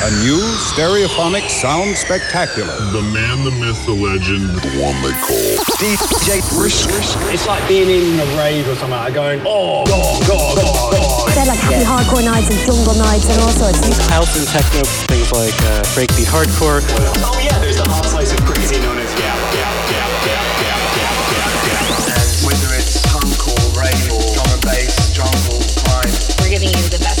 A new stereophonic sound spectacular. The man, the myth, the legend. The one they call DJ Brisk. It's like being in a rave or something, like going, oh, God, God, God, God. They're like happy hardcore nights and jungle nights and all sorts. House and techno, things like uh, breakbeat hardcore. Oh yeah, there's the hot slice of crazy known as Gap, Gap, Gap, Gap, Gap, Gap, Gap, Gap. And whether it's punk or rave or drum and bass, jungle, grime. We're giving you the best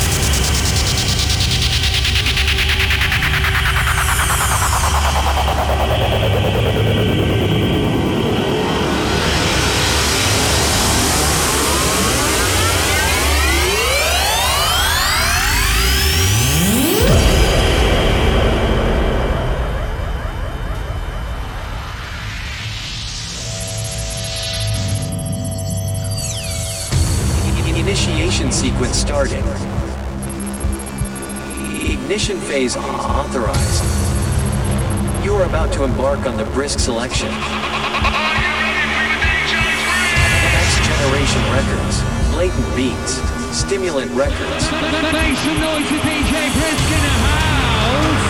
Sequence started. Ignition phase authorized. You are about to embark on the brisk selection. Next generation records, blatant beats, stimulant records. DJ Brisk in the house.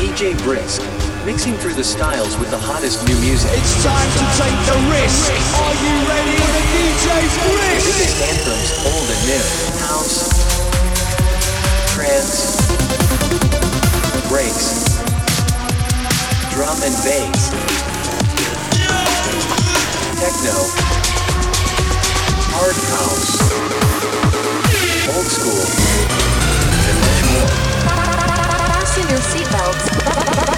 DJ Brisk, mixing through the styles with the hottest new music. It's time to take the risk. Are you ready for the DJ's Brisk? Biggest anthems, old and new. House, trance, breaks, drum and bass, techno, hard house, old school, and much more. Fasten your seatbelts.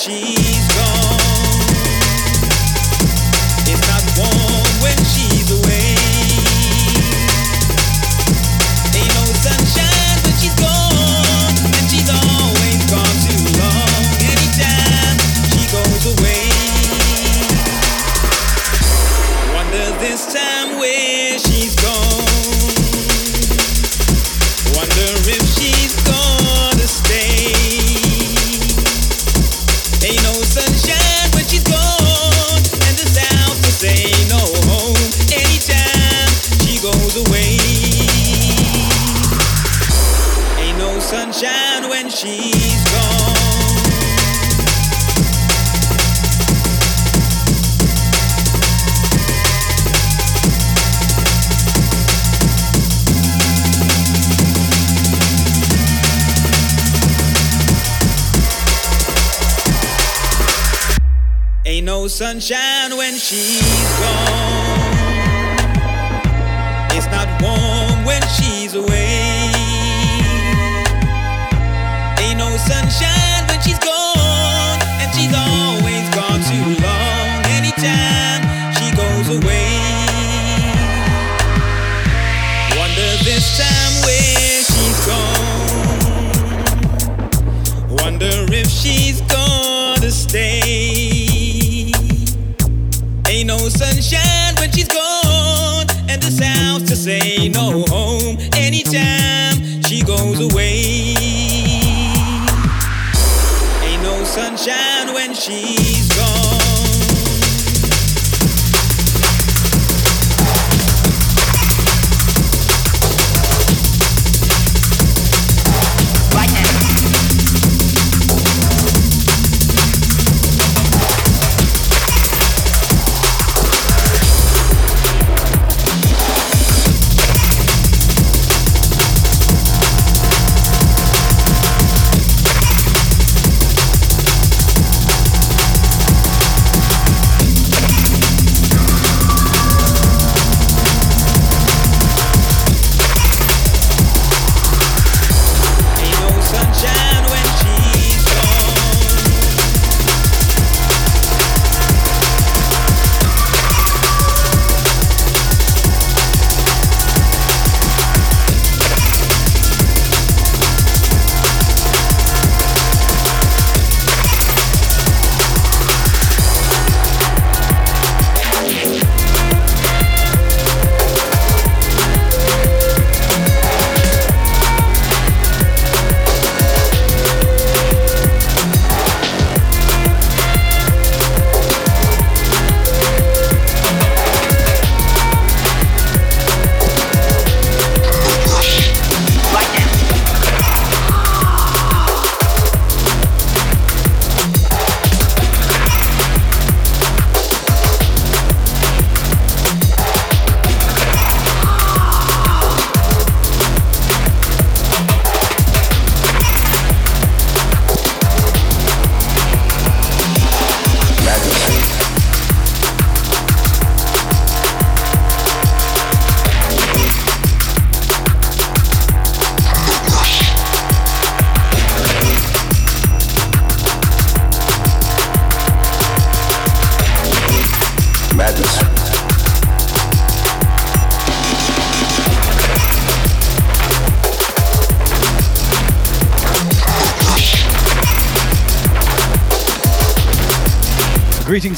Sunshine the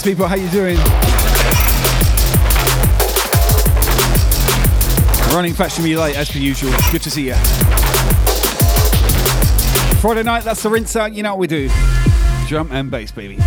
Greetings, people. How you doing? Running fashionably late as per usual. Good to see you. Friday night, that's the rinse out. You know what we do. Drum and bass, baby.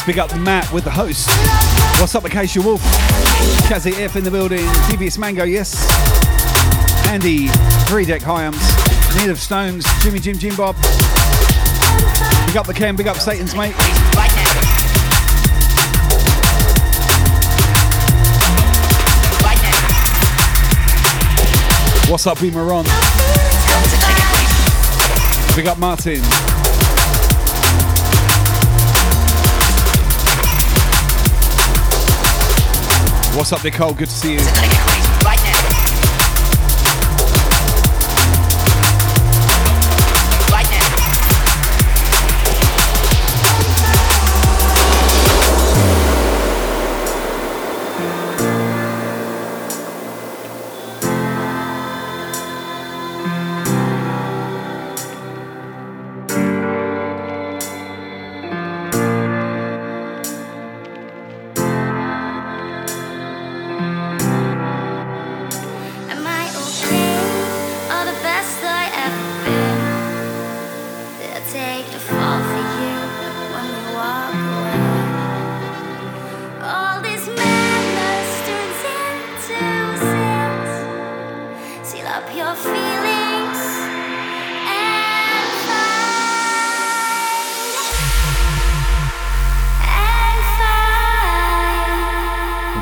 Yes, big up Matt with the host. What's up, Acacia Wolf? Kazzy F in the building. Devious Mango, yes. Andy, three deck Hyams. Need of Stones, Jimmy Jim Jim Bob. Big up the Ken, big up Satan's mate. What's up, B Maron? Big up Martin. What's up, Nicole? Good to see you.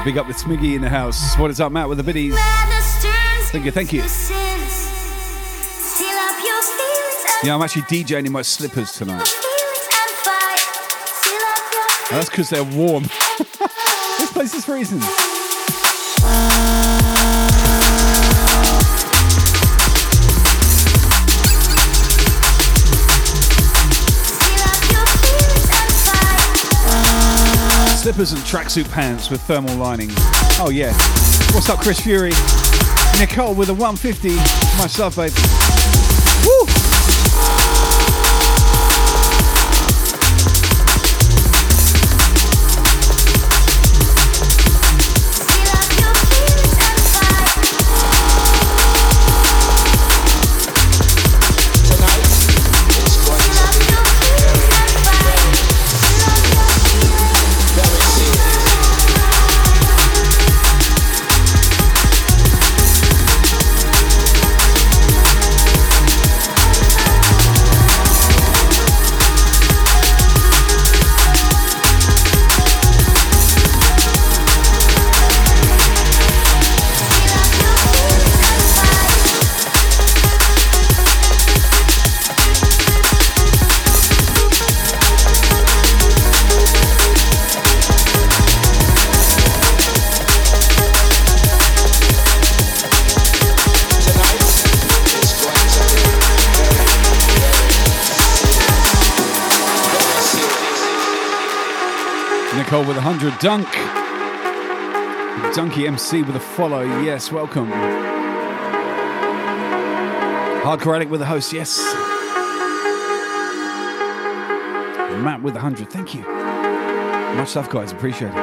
Big up the Smiggy in the house. What is up, Matt, with the biddies? Thank you, thank you. Yeah, I'm actually DJing in my slippers tonight. That's because they're warm. this place is freezing. Slippers and tracksuit pants with thermal lining. Oh yeah. What's up, Chris Fury? Nicole with a 150. Myself, babe. Woo! Nicole with 100. Dunk. Dunky MC with a follow. Yes, welcome. Hardcore Addict with a host. Yes. Matt with a 100. Thank you. Much stuff, guys. Appreciate it.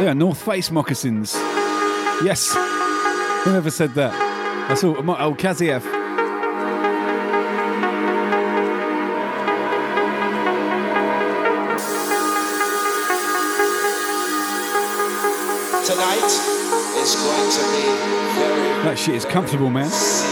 They are North Face moccasins. Yes. Whoever said that? That's all. Oh, Kaziev. Shit is comfortable, man.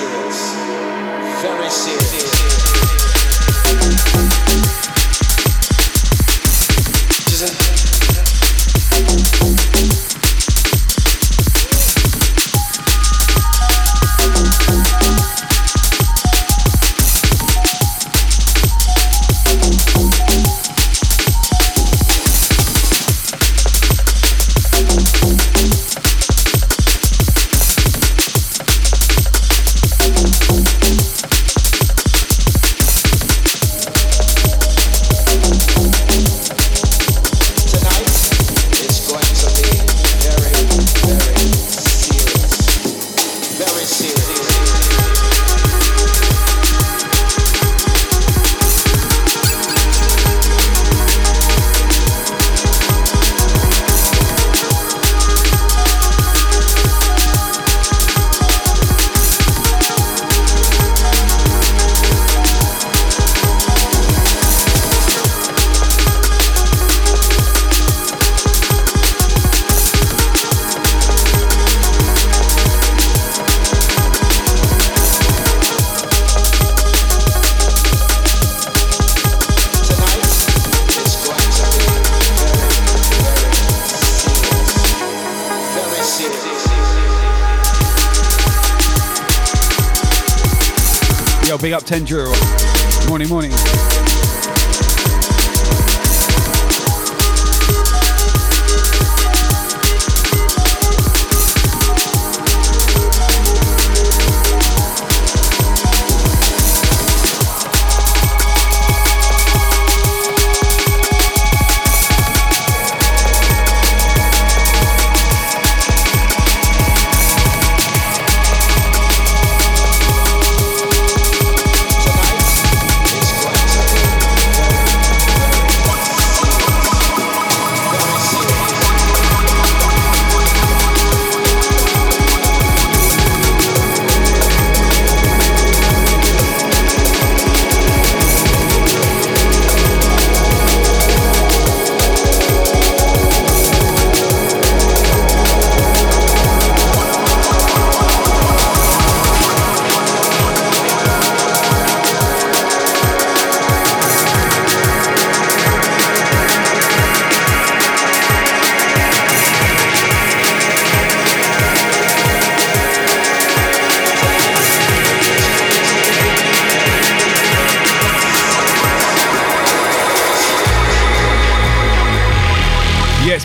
10 Drew.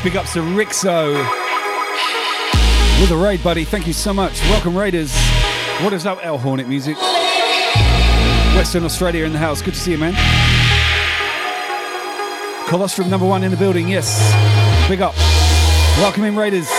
Big ups to Rixo. With a raid, buddy. Thank you so much. Welcome, Raiders. What is up, El Hornet Music? Western Australia in the house. Good to see you, man. Colostrum number one in the building. Yes. Big up. Welcome in, Raiders.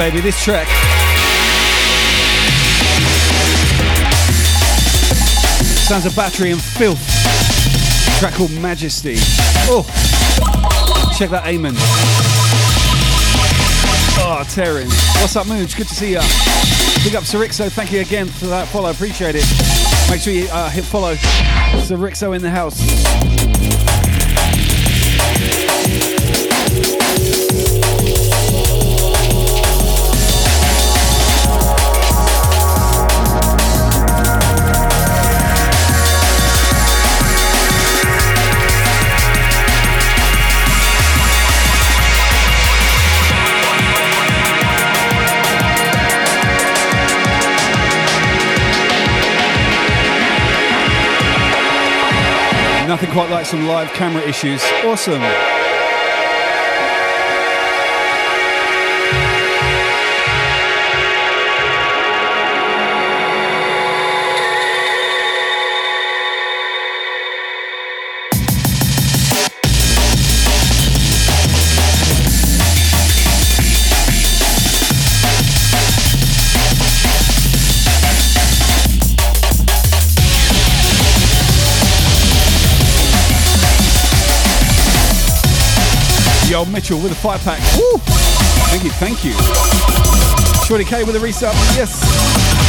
Baby, this track. Sounds of battery and filth. track called Majesty. Oh, check that Amen. Oh, tearing. What's up, Mooch? Good to see ya. Big up Sarixo. Thank you again for that follow. Appreciate it. Make sure you uh, hit follow. Sarixo in the house. Quite like some live camera issues. Awesome. Mitchell with a five pack. Woo! Thank you, thank you. Shorty K with a resub. Yes.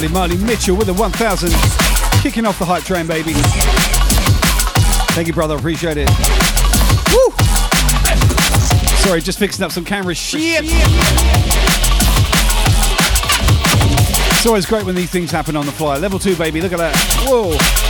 Hardy Marley Mitchell with a 1000. Kicking off the hype train, baby. Thank you, brother. Appreciate it. Woo! Sorry, just fixing up some camera shit. It's always great when these things happen on the fly. Level two, baby. Look at that. Whoa.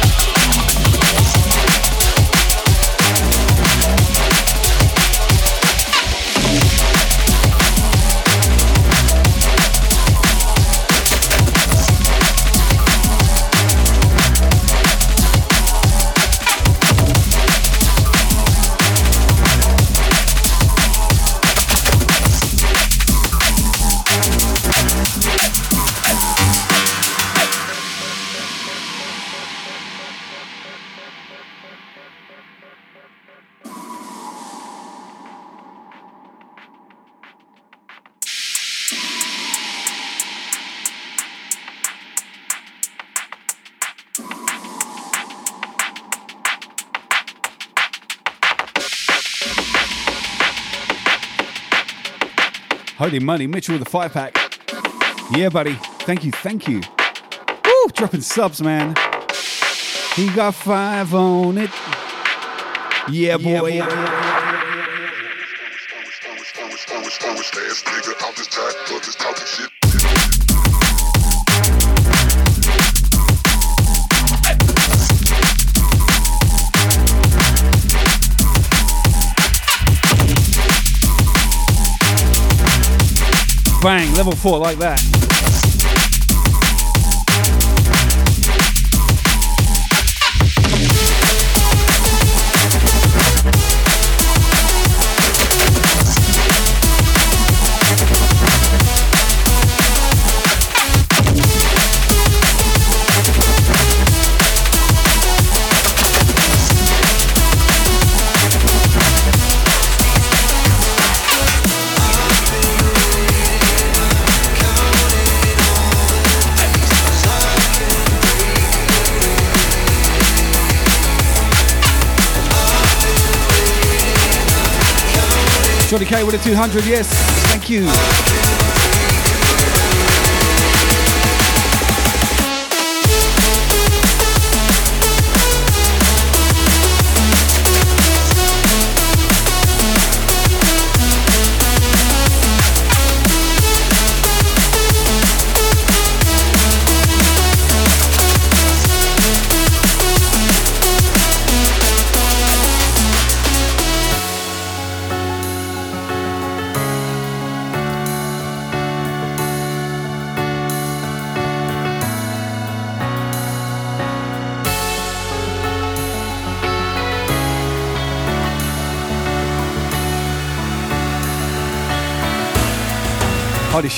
Holy money, Mitchell with a five pack. Yeah, buddy. Thank you, thank you. Woo, dropping subs, man. He got five on it. Yeah, boy. Bang, level four like that. Shorty K with a 200, yes. Thank you.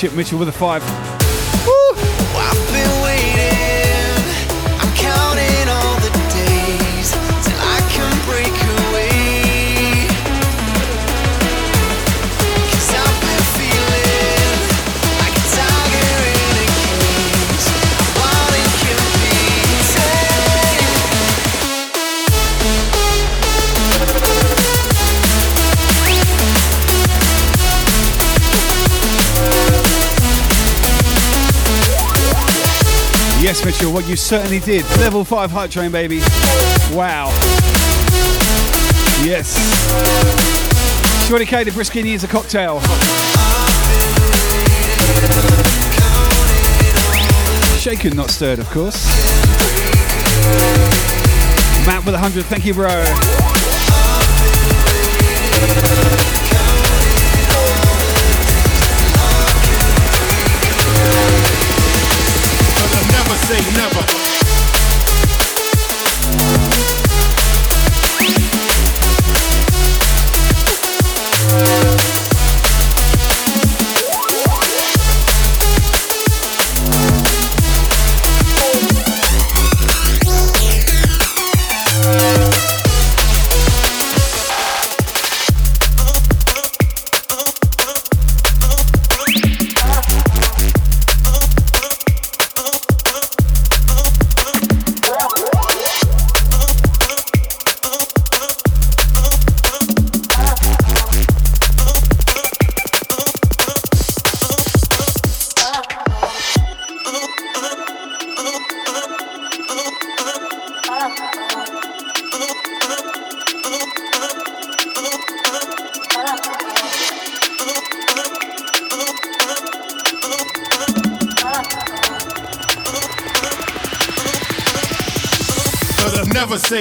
Shit, Mitchell with a five. Mitchell, what you certainly did. Level 5 hype train, baby. Wow. Yes. Shorty K, the brisket needs a cocktail. Shaken, not stirred, of course. Matt with 100, thank you, bro. Never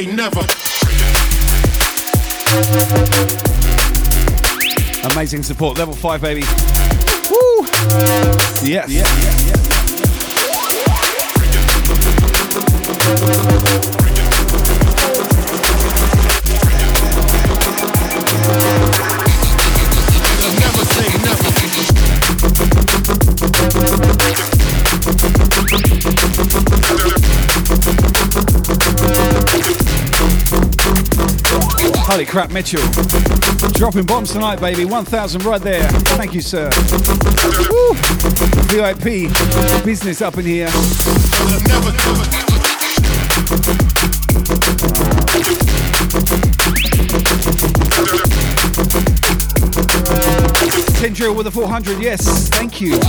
say never. Amazing support. Level 5, baby. Woo! Yes. Yeah, yeah, Crap, Mitchell. Dropping bombs tonight, baby. 1,000 right there. Thank you, sir. Woo! VIP business up in here. Ten drill with a 400. Yes, thank you.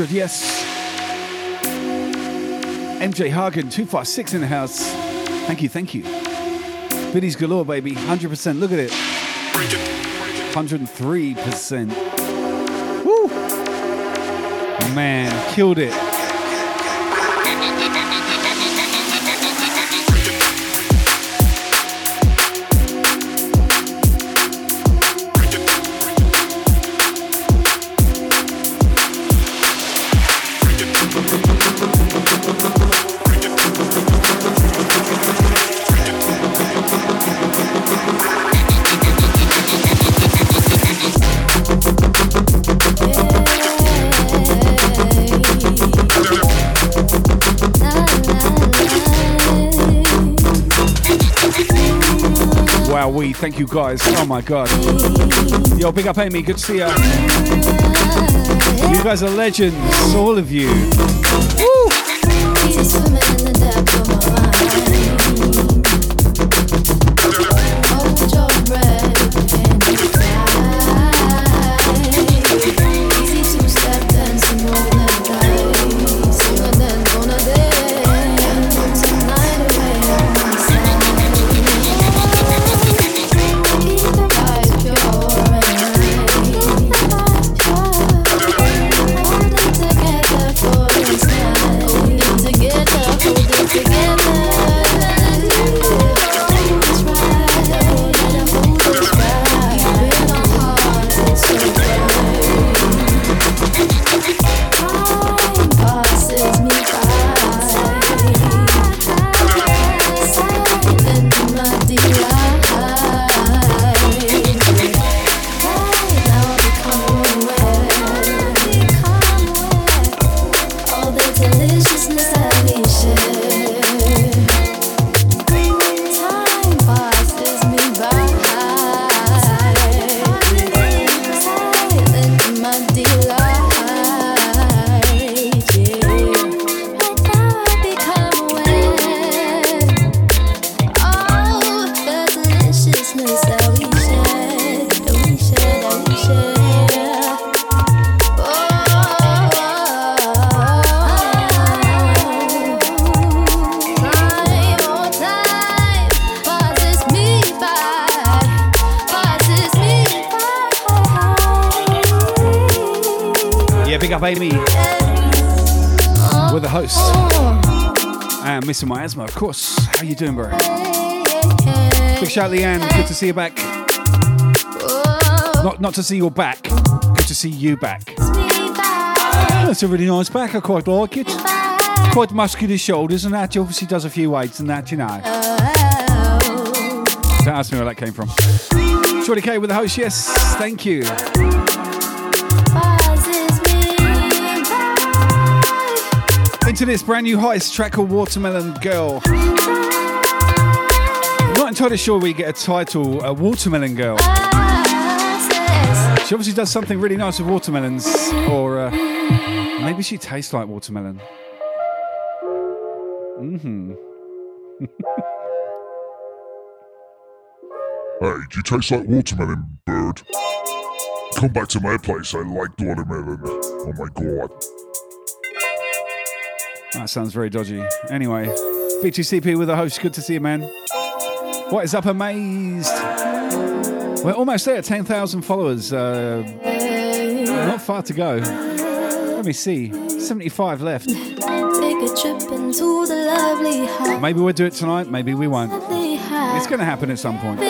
100, yes. MJ Hagen, 256 in the house. Thank you, thank you. Biddies galore, baby. 100%. Look at it. 103%. Woo! Man, killed it. Thank you guys. Oh my god. Yo, big up Amy, good to see ya. You guys are legends, all of you. Woo! Big up with the host. And my asthma, of course. How you doing, bro? Big shout, Leanne. Good to see you back. Not not to see your back. Good to see you back. That's a really nice back. I quite like it. Quite muscular shoulders, and that obviously does a few weights and that, you know. Don't ask me where that came from. Shorty K with the host, yes. Thank you. To this brand new Heist track called Watermelon Girl. Not entirely sure we get a title, a Watermelon Girl. She obviously does something really nice with watermelons, or uh, maybe she tastes like watermelon. Mm-hmm. Hey, do you taste like watermelon, bird? Come back to my place, I like watermelon. Oh my god. That sounds very dodgy. Anyway, BTCP with the host. Good to see you, man. What is up, amazed? We're almost there, 10,000 followers. Uh, not far to go. Let me see. 75 left. Take a trip into the lovely heart. Maybe we'll do it tonight, maybe we won't. It's going to happen at some point.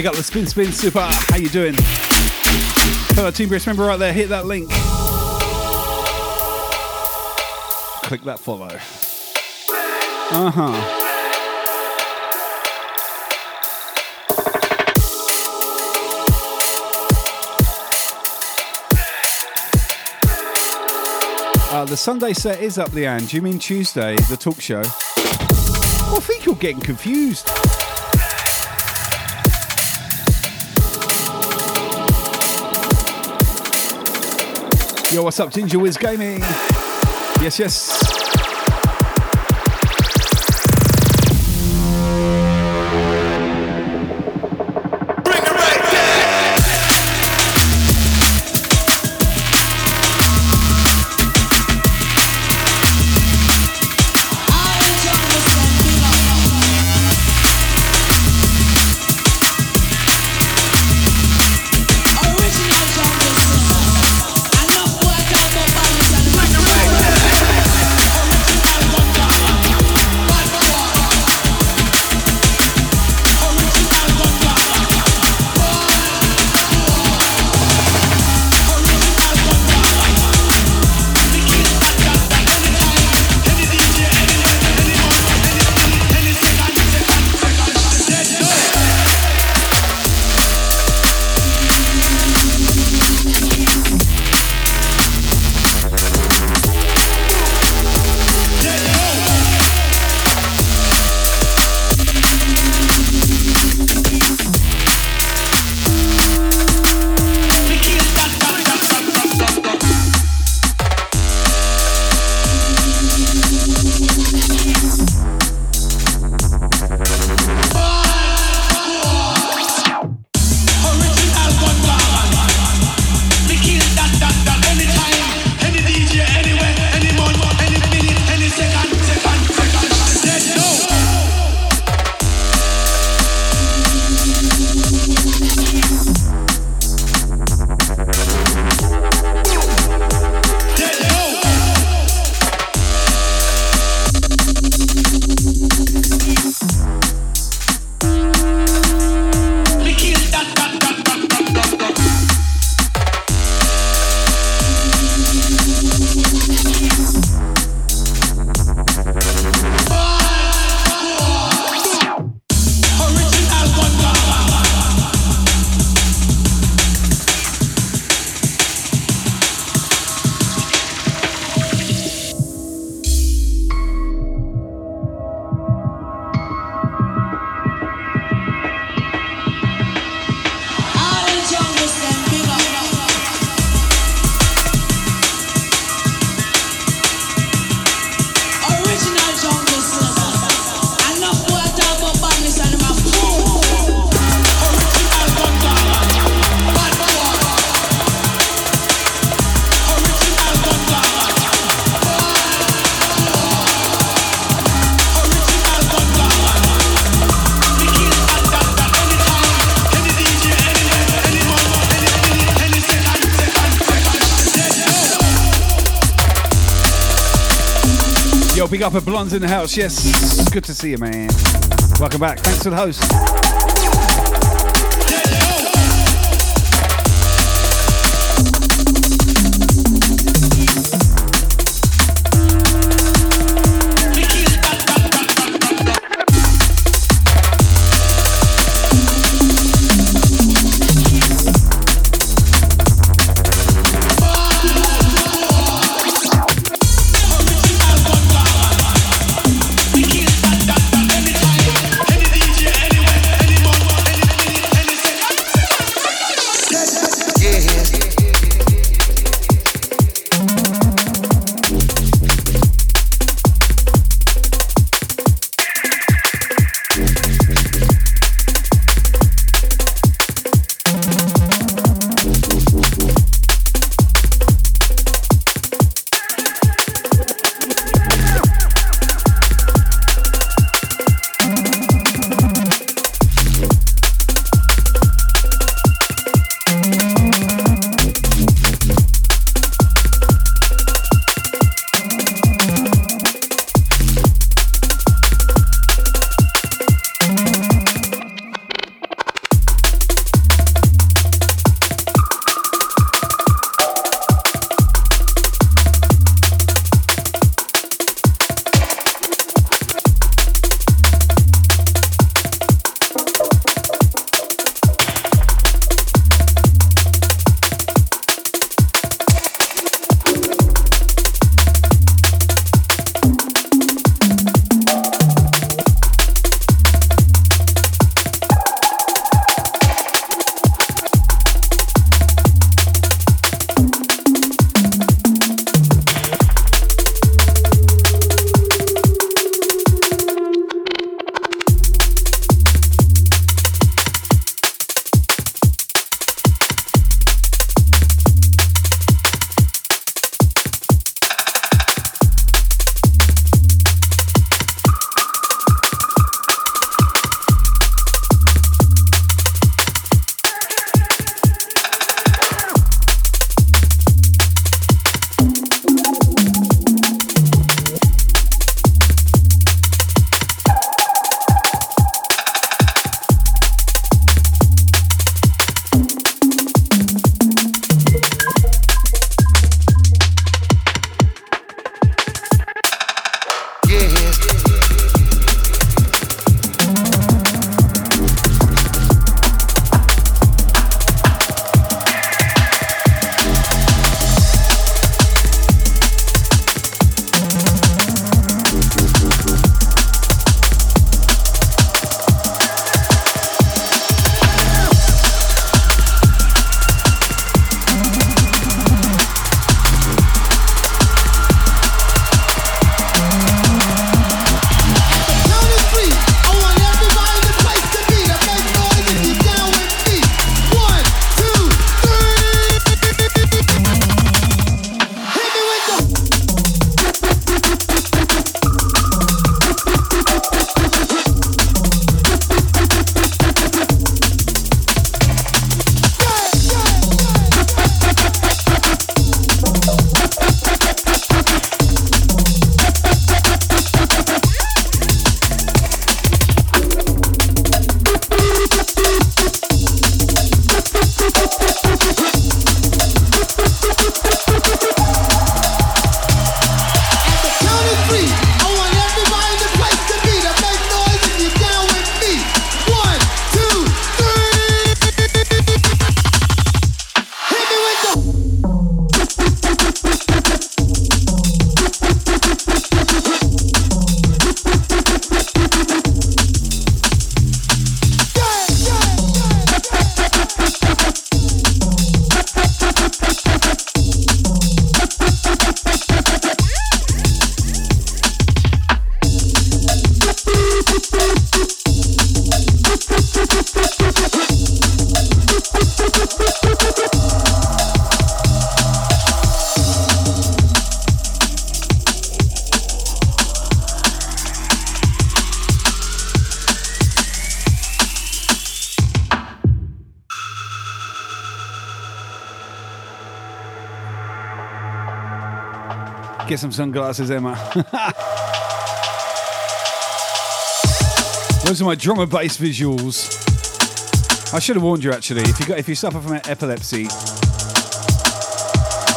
Big up the Spin Spin Super. How you doing? Hello, Team Brisk member right there. Hit that link. Click that follow. Uh huh. Uh, the Sunday set is up the end. Do you mean Tuesday, the talk show? I think you're getting confused. Yo, what's up, Ginger Wiz Gaming? Yes, yes. Big blondes in the house. Yes, good to see you, man. Welcome back. Thanks to the host. some sunglasses, Emma. Those are my drummer bass visuals. I should have warned you actually. If you got, if you suffer from epilepsy,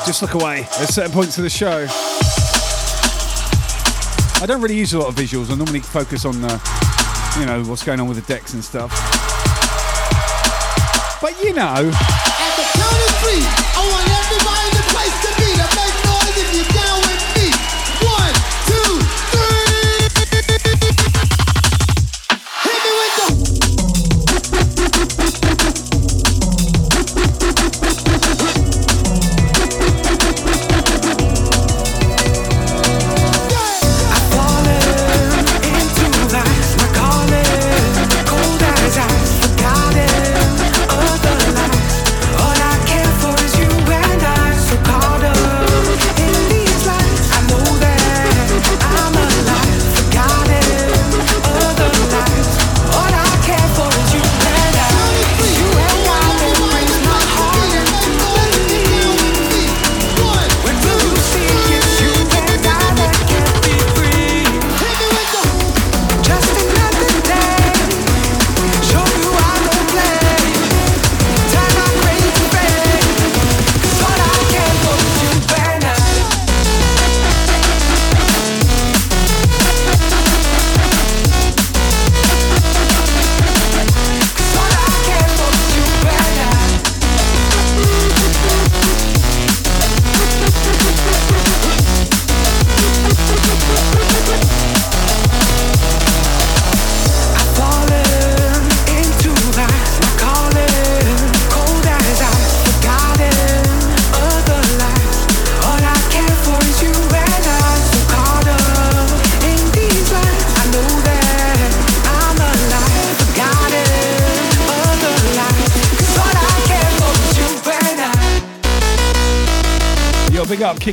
just look away. At certain points of the show, I don't really use a lot of visuals. I normally focus on the, you know, what's going on with the decks and stuff. But you know. At the count of three, I want everybody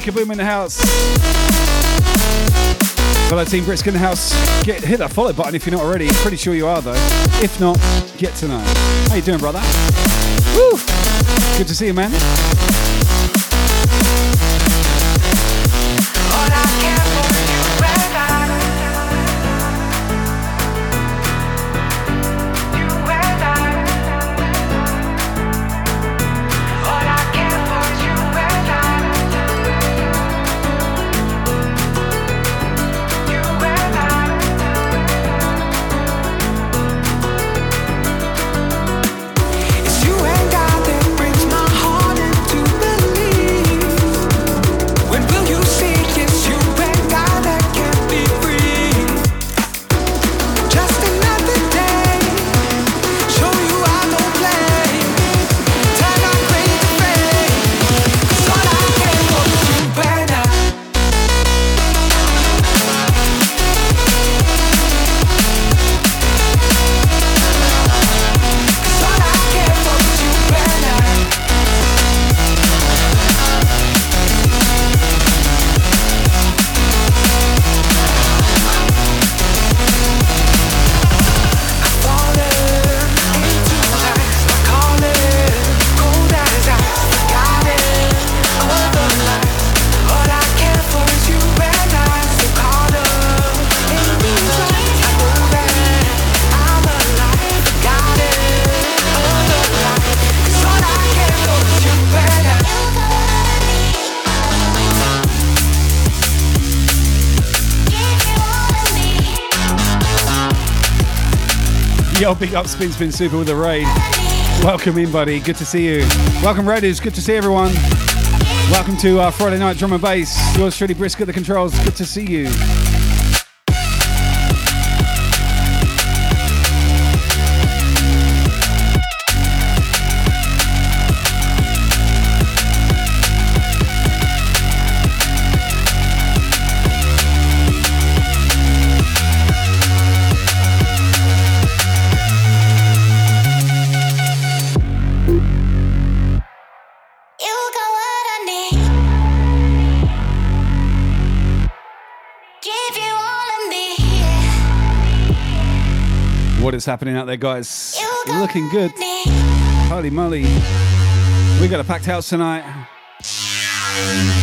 Big in the house. Fellow Team Brisk in the house. Get hit that follow button if you're not already. Pretty sure you are though. If not, get to know. How you doing, brother? Woo! Good to see you, man. Big up Spin Spin Super with a raid. Welcome in, buddy. Good to see you. Welcome, Raiders. Good to see everyone. Welcome to uh, Friday Night Drum and Bass. Yours truly, Brisk at the controls. Good to see you. Happening out there, guys? Looking good. Holy moly. We got a packed house tonight.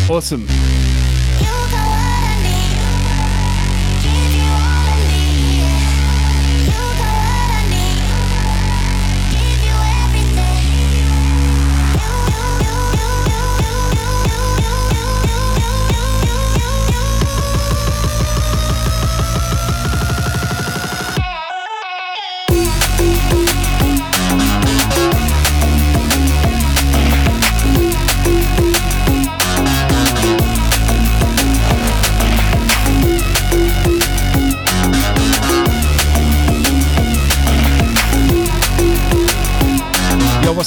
Awesome.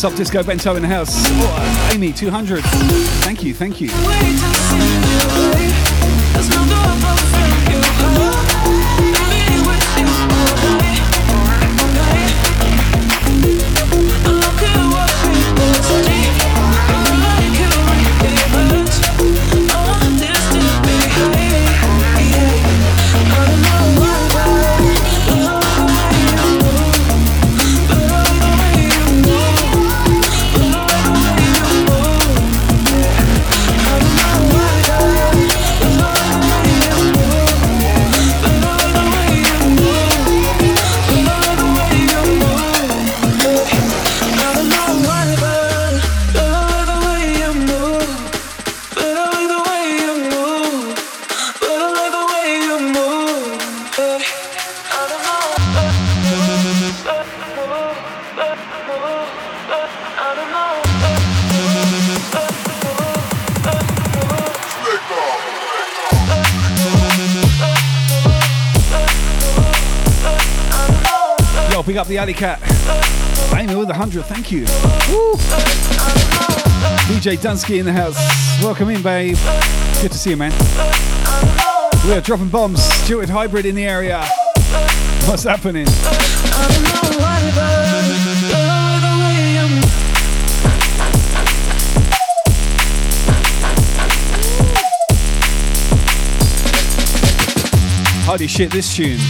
What's up, Disco Bento in the house? Oh, Amy, 200. Thank you, thank you. The alley cat. Amy with a hundred, thank you. Woo. DJ Dunsky in the house. Welcome in, babe. Good to see you, man. We are dropping bombs. Stuart Hybrid in the area. What's happening? Holy shit, this tune.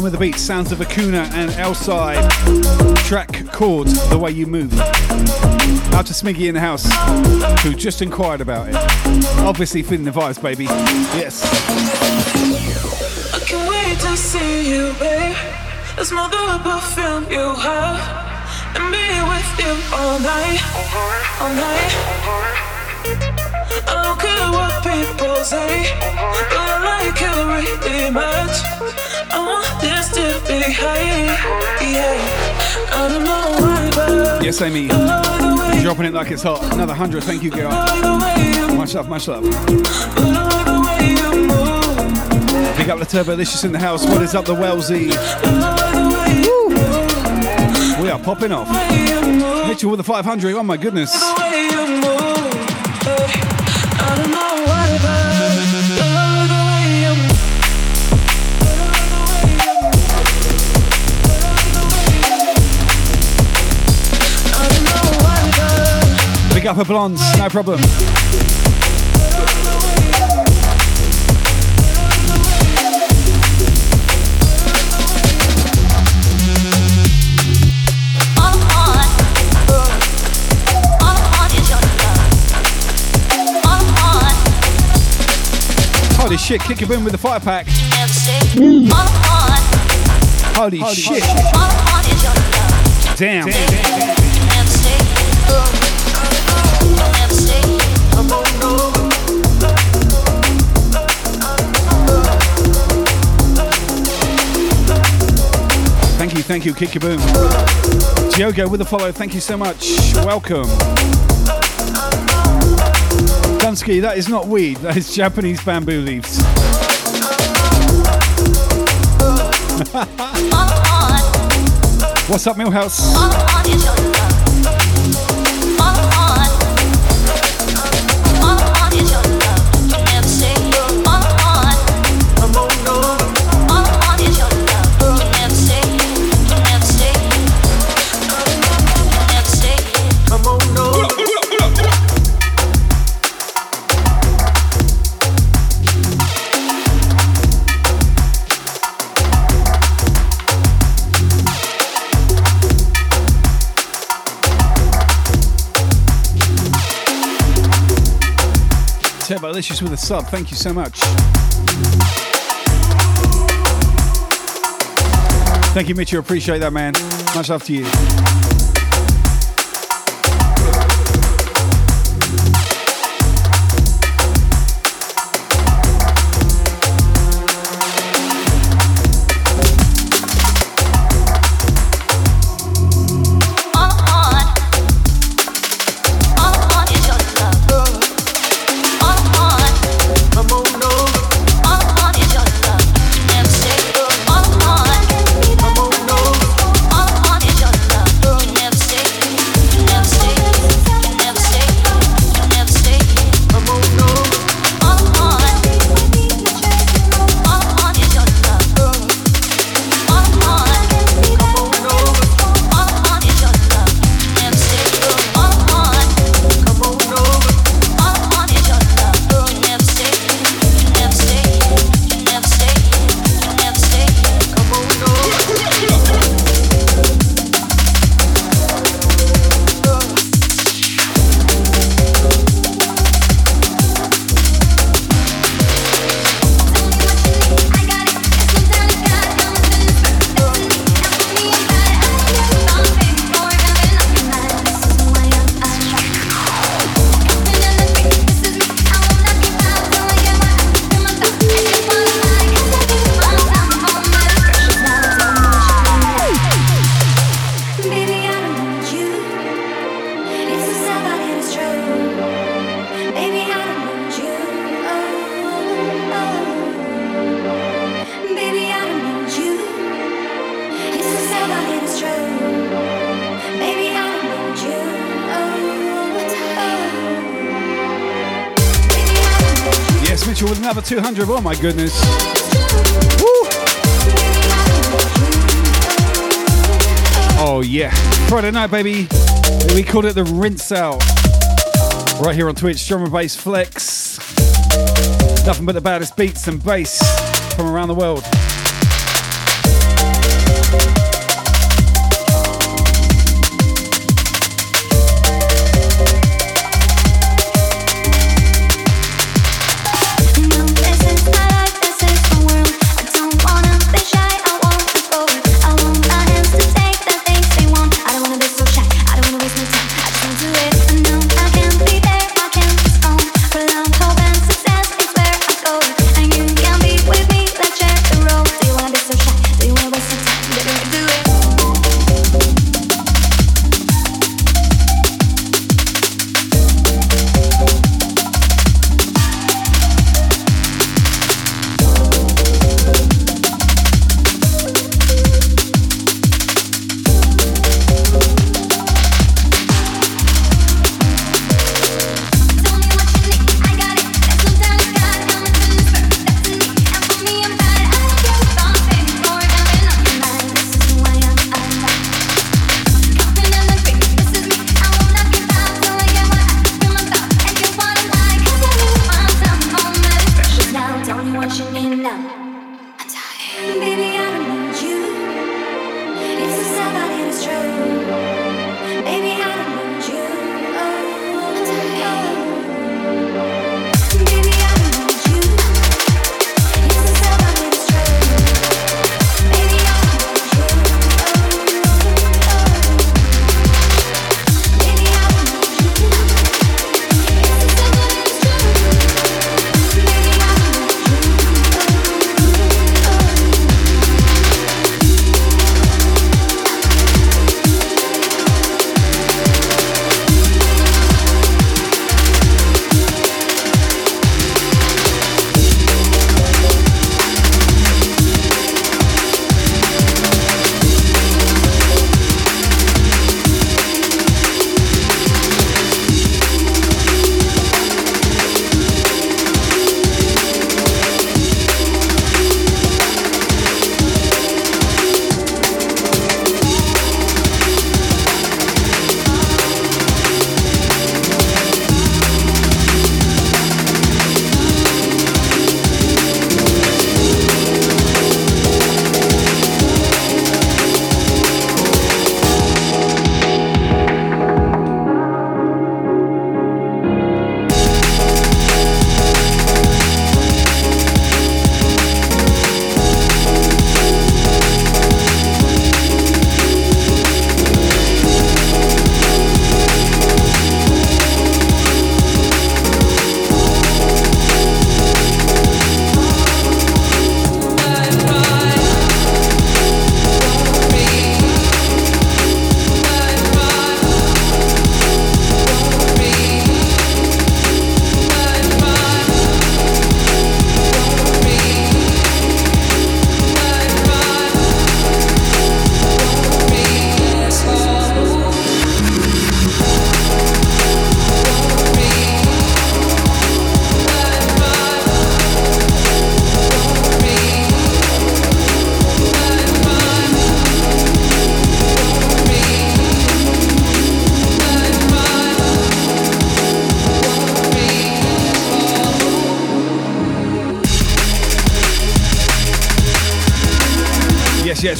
Rolling with the beat, sounds of Akuna and Elside. Track called The Way You Move. Out to Smiggy in the house, who just inquired about it. Obviously feeling the vibes, baby. Yes. I can't wait to see you, babe. Smell the perfume you have, and be with you all night, all night. I don't care what people say, but I like you really much. I want this to be high. I don't know why, but Yes, Amy. Dropping it like it's hot. Another hundred, thank you, girl. Much love, much love. Big up the Turbolicious in the house. What is up, the Wellesley? Woo. We are popping off. Hit you with the 500. Oh my goodness. Big up a blondes, no problem. Holy shit, kick a boom with the fire pack. Holy, shit. Damn. Thank thank you, kick your boom. Diogo with a follow, thank you so much. Welcome. Dunsky, that is not weed, that is Japanese bamboo leaves. What's up, Millhouse? Delicious with a sub. Thank you so much. Thank you, Mitch. I Appreciate that, man. Much love to you. 200. Oh my goodness. Woo. Oh yeah. Friday night, baby. We called it the rinse out. Right here on Twitch, drum and bass flex. Nothing but the baddest beats and bass from around the world.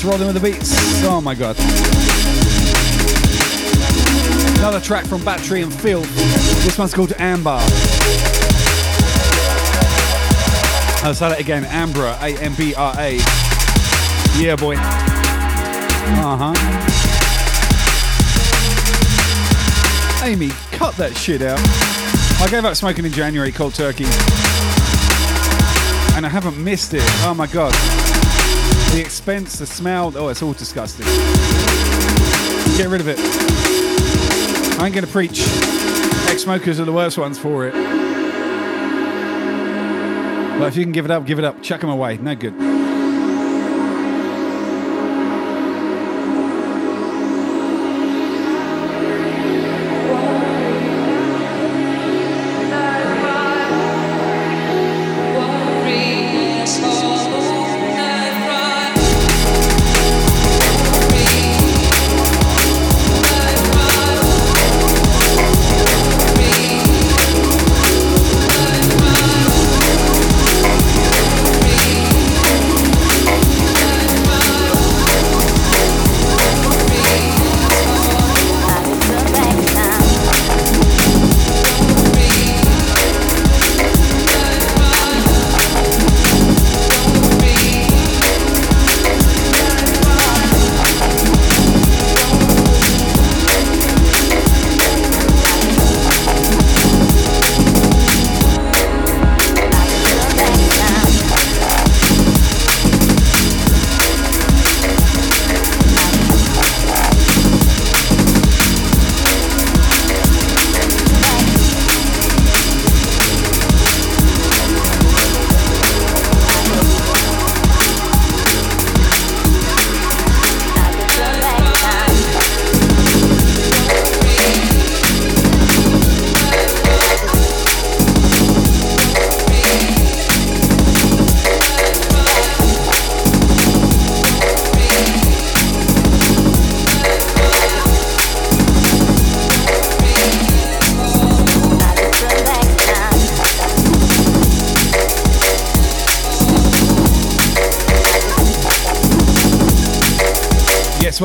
Yes, rolling with the beats. Oh my god. Another track from Battery and Field. This one's called Amber. I'll say that again. Ambra, A M B R A. Yeah, boy. Uh huh. Amy, cut that shit out. I gave up smoking in January, cold turkey. And I haven't missed it. Oh my god. The expense, the smell, oh, it's all disgusting. Get rid of it. I ain't gonna preach. Ex smokers are the worst ones for it. But if you can give it up, give it up. Chuck them away. No good.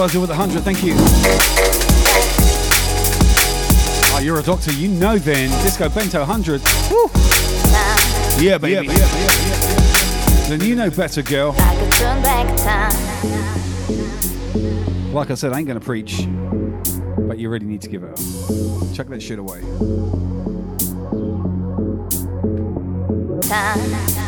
Yes, well done with the 100. Thank you. Oh, you're a doctor. You know then. Disco Bento 100. Woo. Yeah, baby. Yeah, yeah, yeah, then you know better, girl. Like I said, I ain't going to preach. But you really need to give it up. Chuck that shit away. I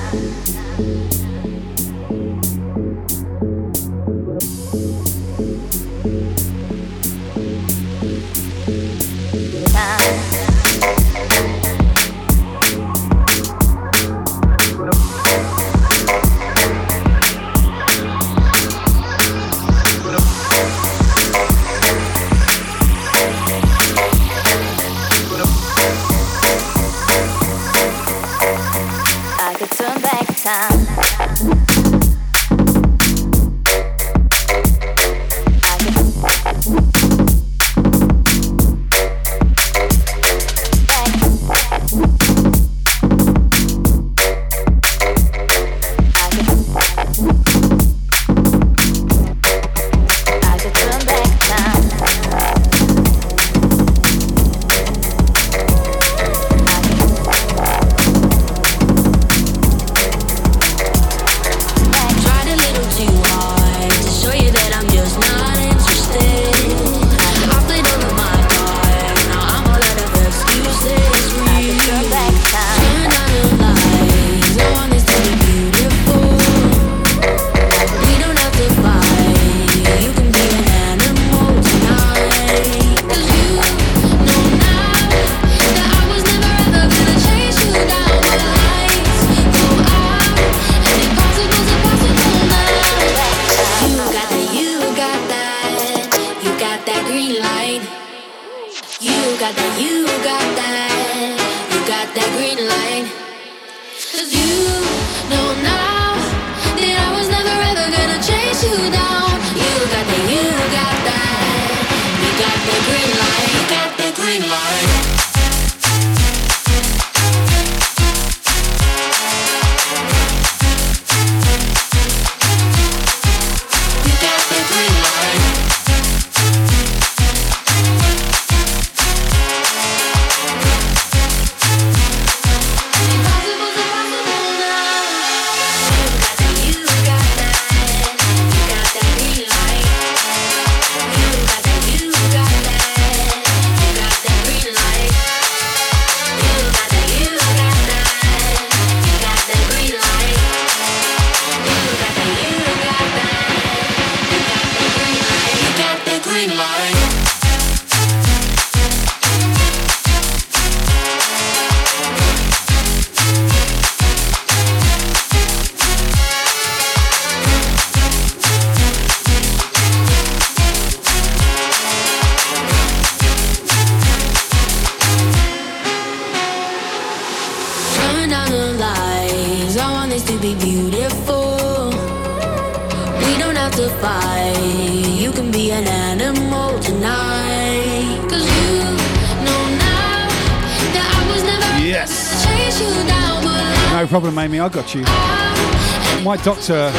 doctor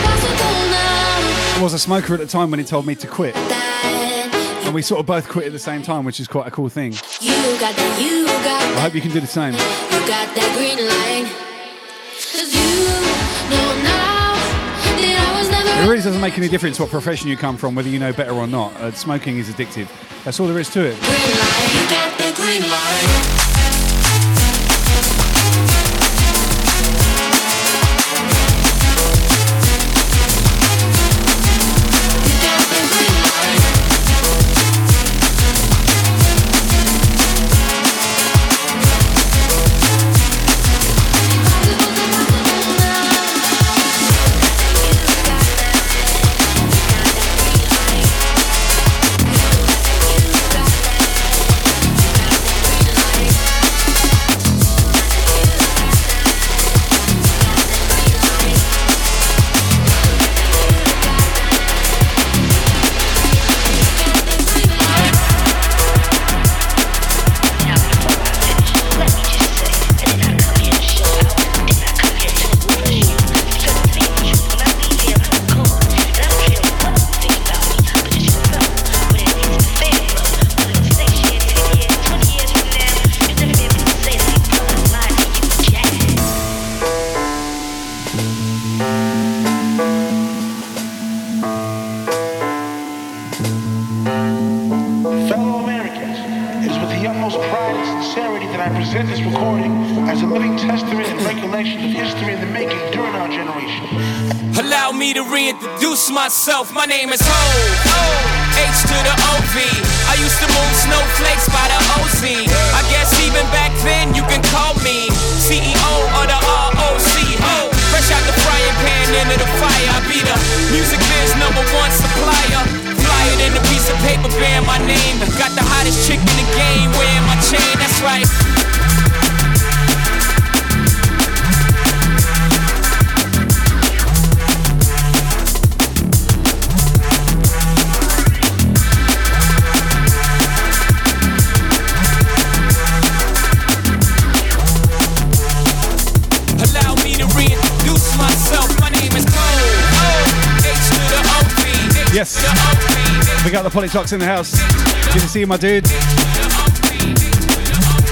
was a smoker at the time when he told me to quit. And we sort of both quit at the same time, which is quite a cool thing. I hope you can do the same. It really doesn't make any difference what profession you come from, whether you know better or not. Uh, smoking is addictive. That's all there is to it. In the house. Good to see you, my dude.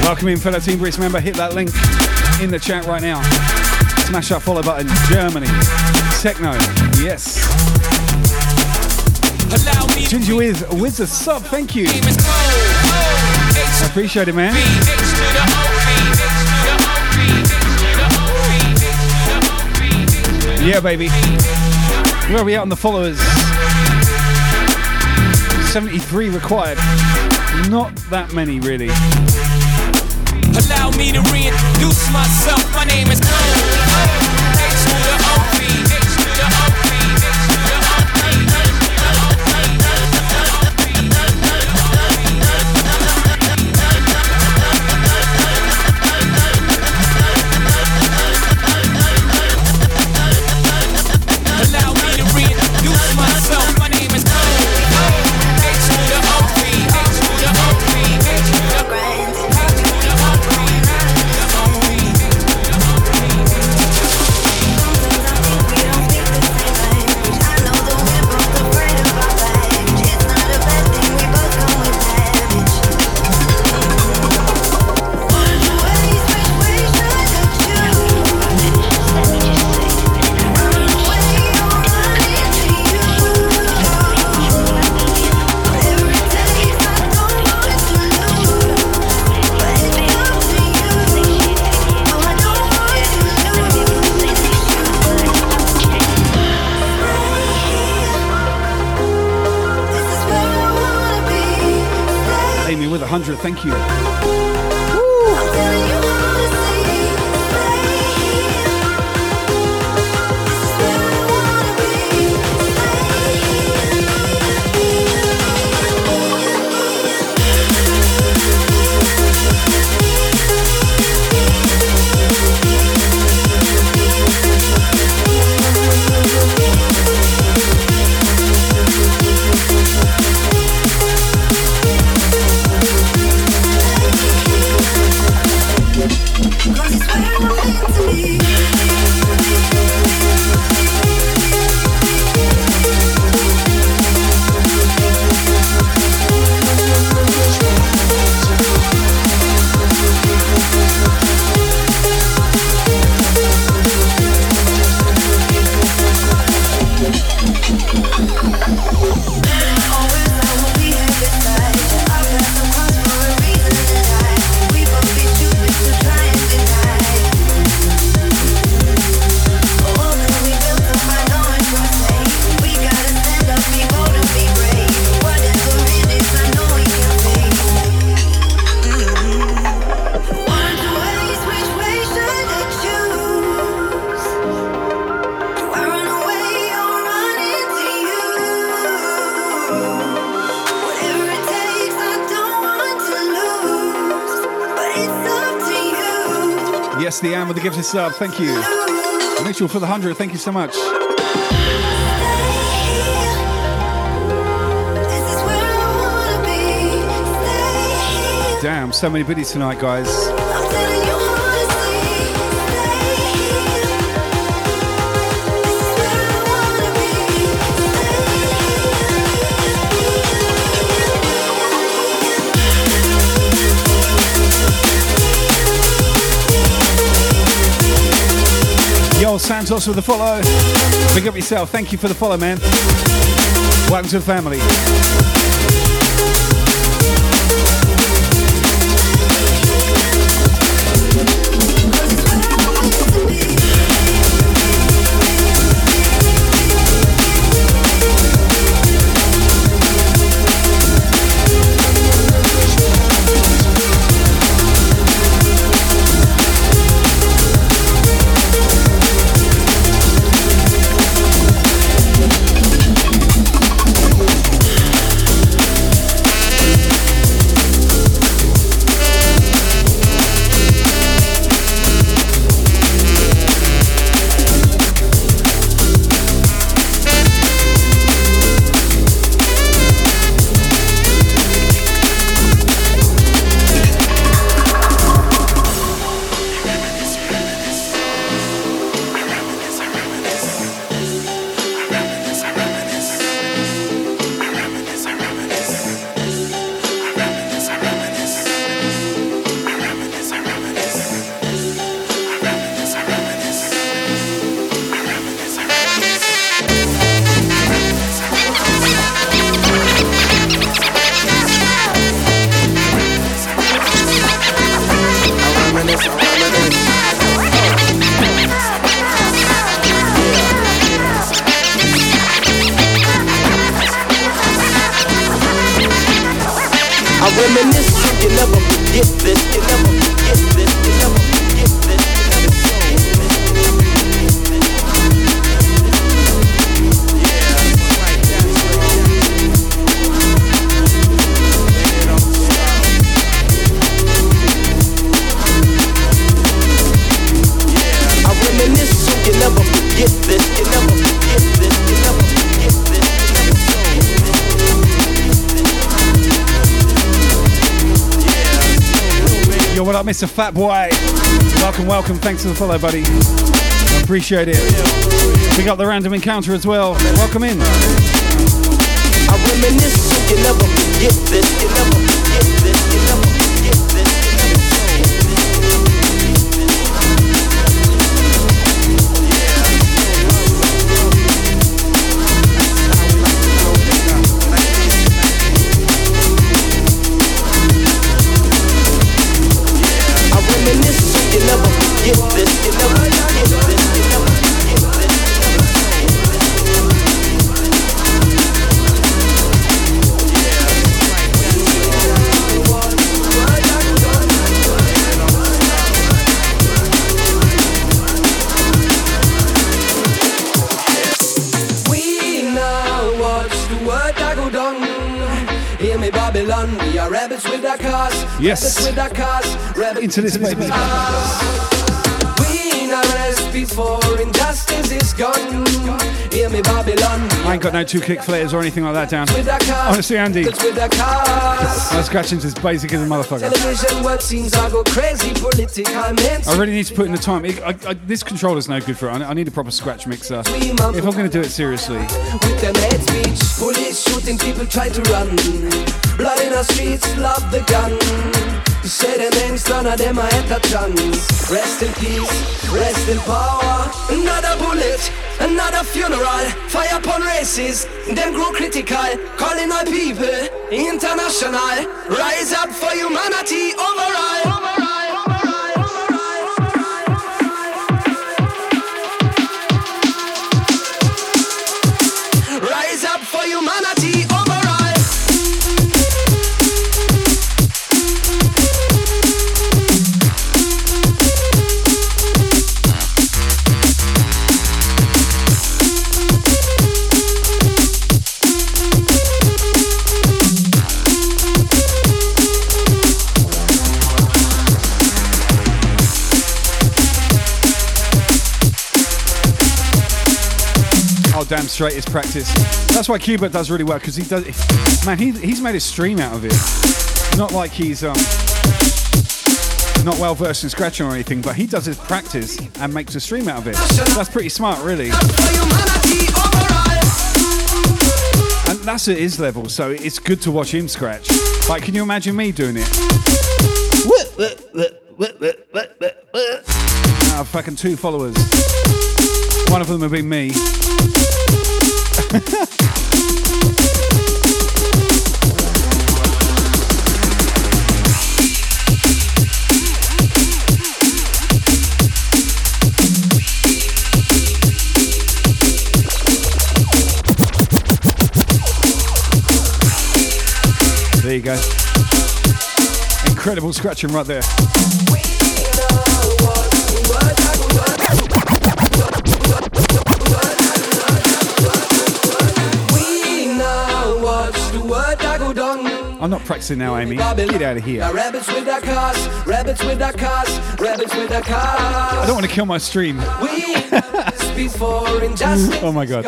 Welcome in, fellow Team Brisk member. Hit that link in the chat right now. Smash that follow button. Germany. Techno. Yes. Ginger with with the sub. Thank you. I appreciate it, man. Yeah, baby. Where are we at on the followers? 73 required. Not that many, really. Allow me to reintroduce myself. My name is Thank you. Gift of sub. Thank you. Mitchell for the 100. Thank you so much. Damn, so many biddies tonight, guys. Santos with the follow. Big up yourself. Thank you for the follow, man. Welcome to the family. Mr. Fat Boy? Welcome, welcome. Thanks for the follow, buddy. I appreciate it. We got the random encounter as well. Welcome in. Yes. With our cars. Rabbits Into this, baby. We now rest before injustice is gone. Hear me, Babylon. I ain't got no two kick flares or anything like that down. Our. Honestly, Andy, our cars. my as basic as a motherfucker. Television world seems I go crazy. Political. I really need to put in the time. It- I, I, this controller's no good for it. I I need a proper scratch mixer. If I'm going to do it seriously. with them hate speech. Police shooting people try to run. Blood in the streets, love the gun. None of them I had a chance. Rest in peace, rest in power. Another bullet, another funeral. Fire upon races, them grow critical. Calling all people international. Rise up for humanity overall. Goddamn straight is practice. That's why Cuba does really well because he does. Man, he, he's made a stream out of it. Not like he's um not well versed in scratching or anything, but he does his practice and makes a stream out of it. That's pretty smart, really. And that's at his level, so it's good to watch him scratch. Like, can you imagine me doing it? I have fucking two followers. One of them would be me. There you go. Incredible scratching right there. I'm not practicing now, Amy. Get out of here. Rabbits with their cars, rabbits with their cars, rabbits with their cars. I don't want to kill my stream. We speaks injustice. Oh my god.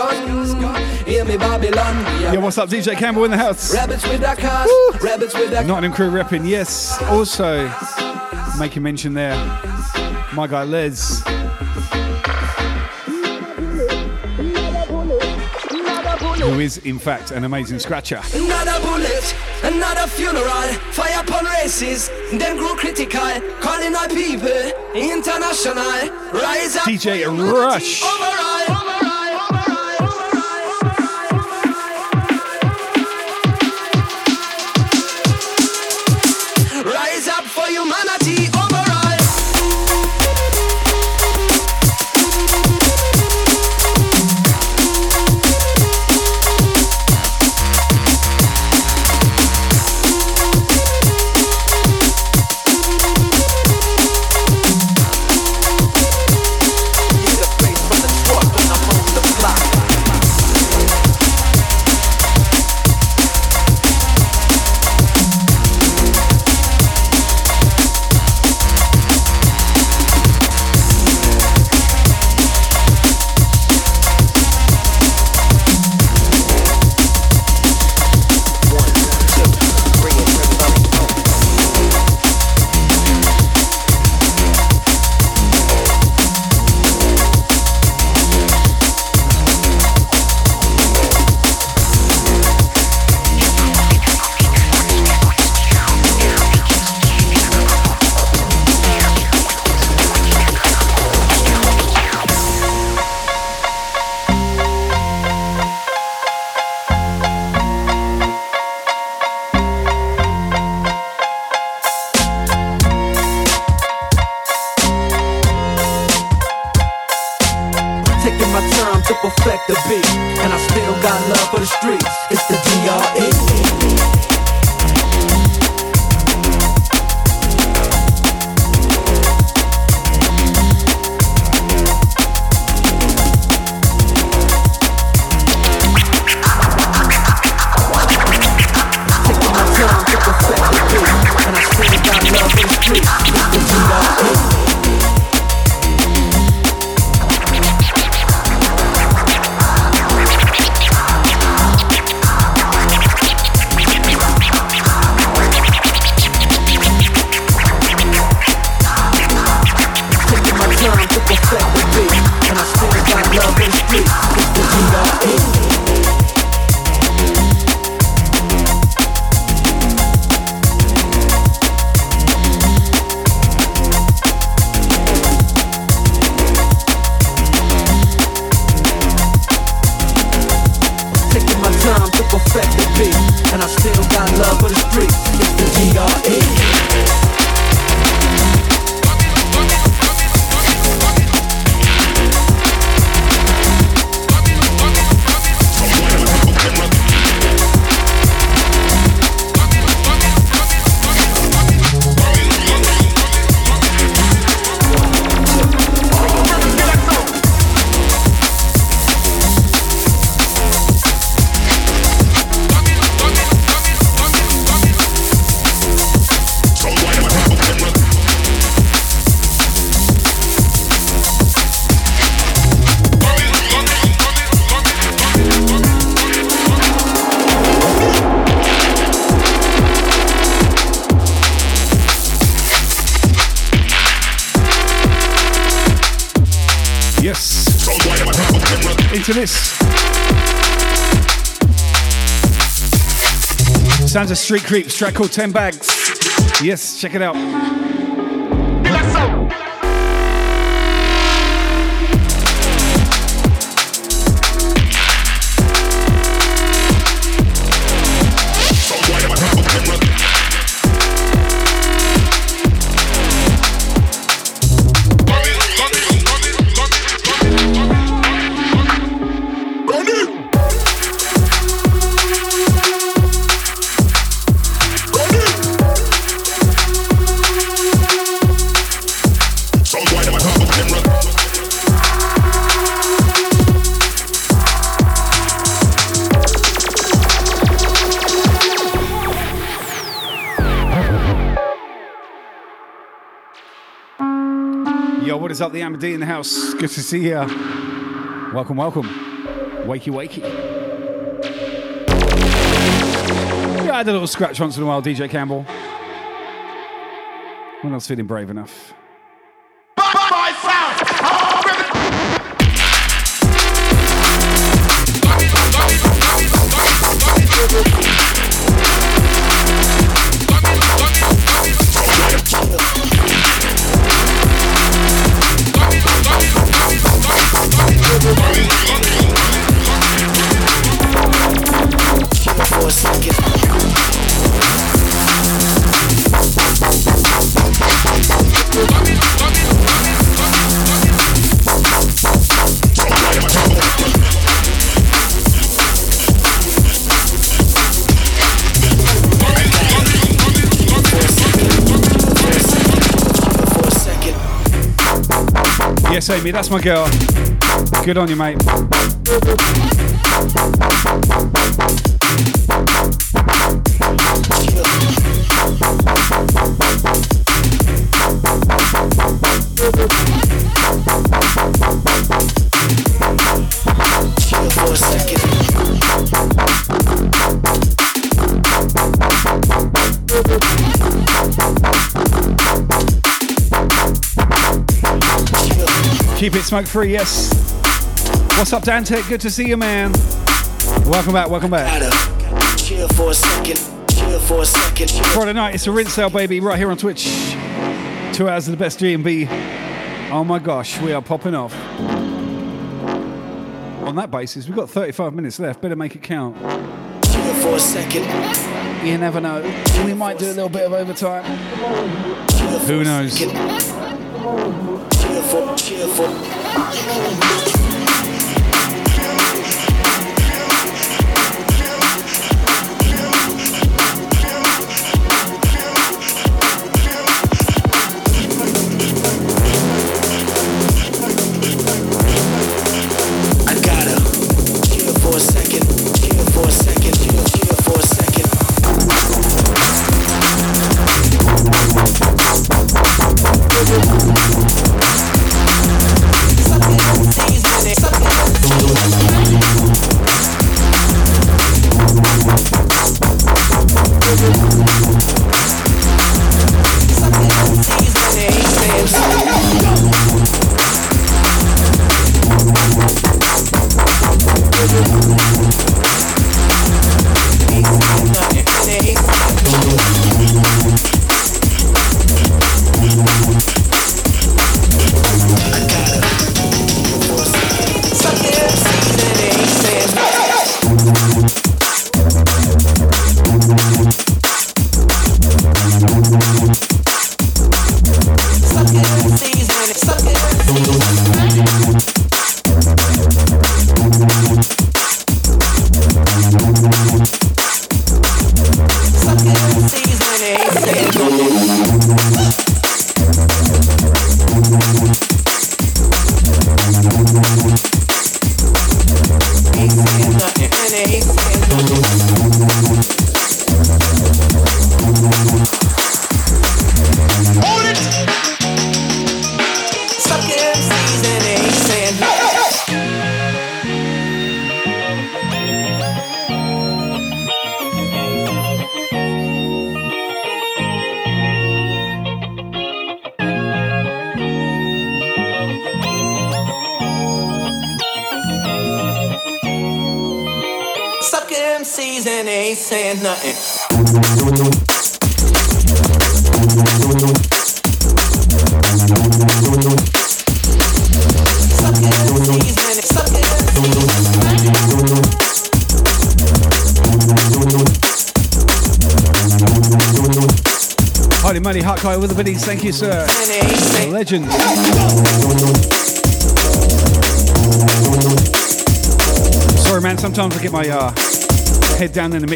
Hear me, Babylon. Yeah, what's up, DJ Campbell in the house? Rabbits with their cars, rabbits with their Nottingham crew repping, yes. Also, making mention there, my guy Les. Who is, in fact, an amazing scratcher. Another funeral. Fire upon races, then grow critical. Calling our people international. Rise up. DJ Rush. Rise for the streets. Sounds of Street Creeps, track called 10 Bags. Yes, check it out. The Amity in the house. Good to see you. Welcome, welcome. Wakey, wakey. Yeah, I had a little scratch once in a while, DJ Campbell. When I was feeling brave enough. Amy, that's my girl. Good on you, mate. Keep it smoke free, yes. What's up, Dante? Good to see you, man. Welcome back, welcome back. Chill for a second. Chill for a second. Friday night, it's a rinse sale, baby, right here on Twitch. Two hours of the best D&B. Oh my gosh, we are popping off. On that basis, we've got 35 minutes left. Better make it count. Chill for a second. You never know. We might do a little bit of overtime. Who knows? Chill for,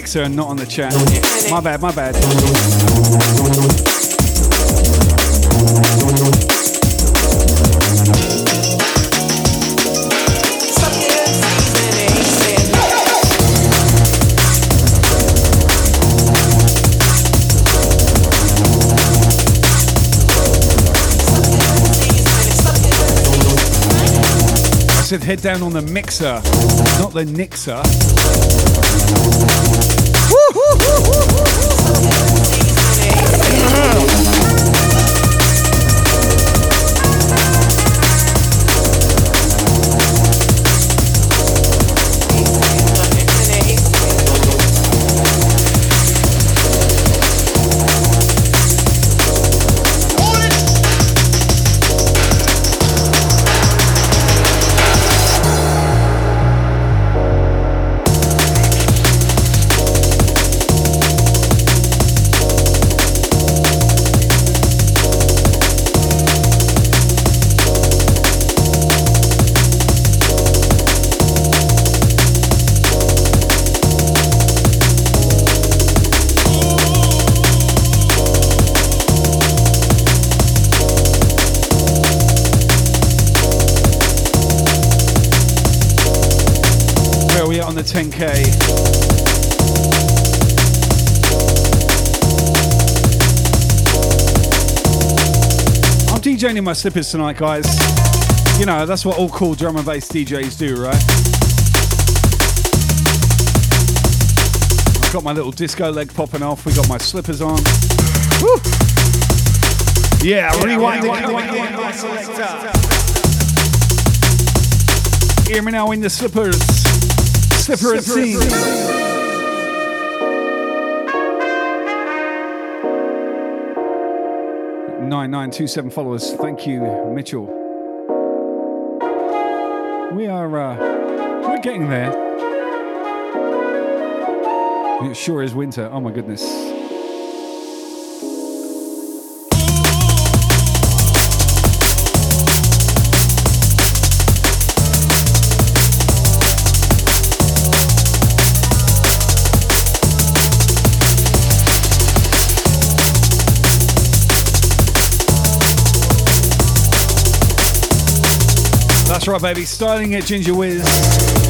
mixer and not on the chat. My bad, my bad. I said head down on the mixer, not the nixer. Where are we at on the 10k? I'm DJing in my slippers tonight, guys. You know, that's what all cool drum and bass DJs do, right? I've got my little disco leg popping off. We got my slippers on. Woo! Yeah, rewind it. Hear me now in the slippers. Slipper and scene. Nine nine two seven followers. Thank you, Mitchell. We are uh, we're getting there. It sure is winter. Oh my goodness. Right, baby. Styling it, Ginger Whiz.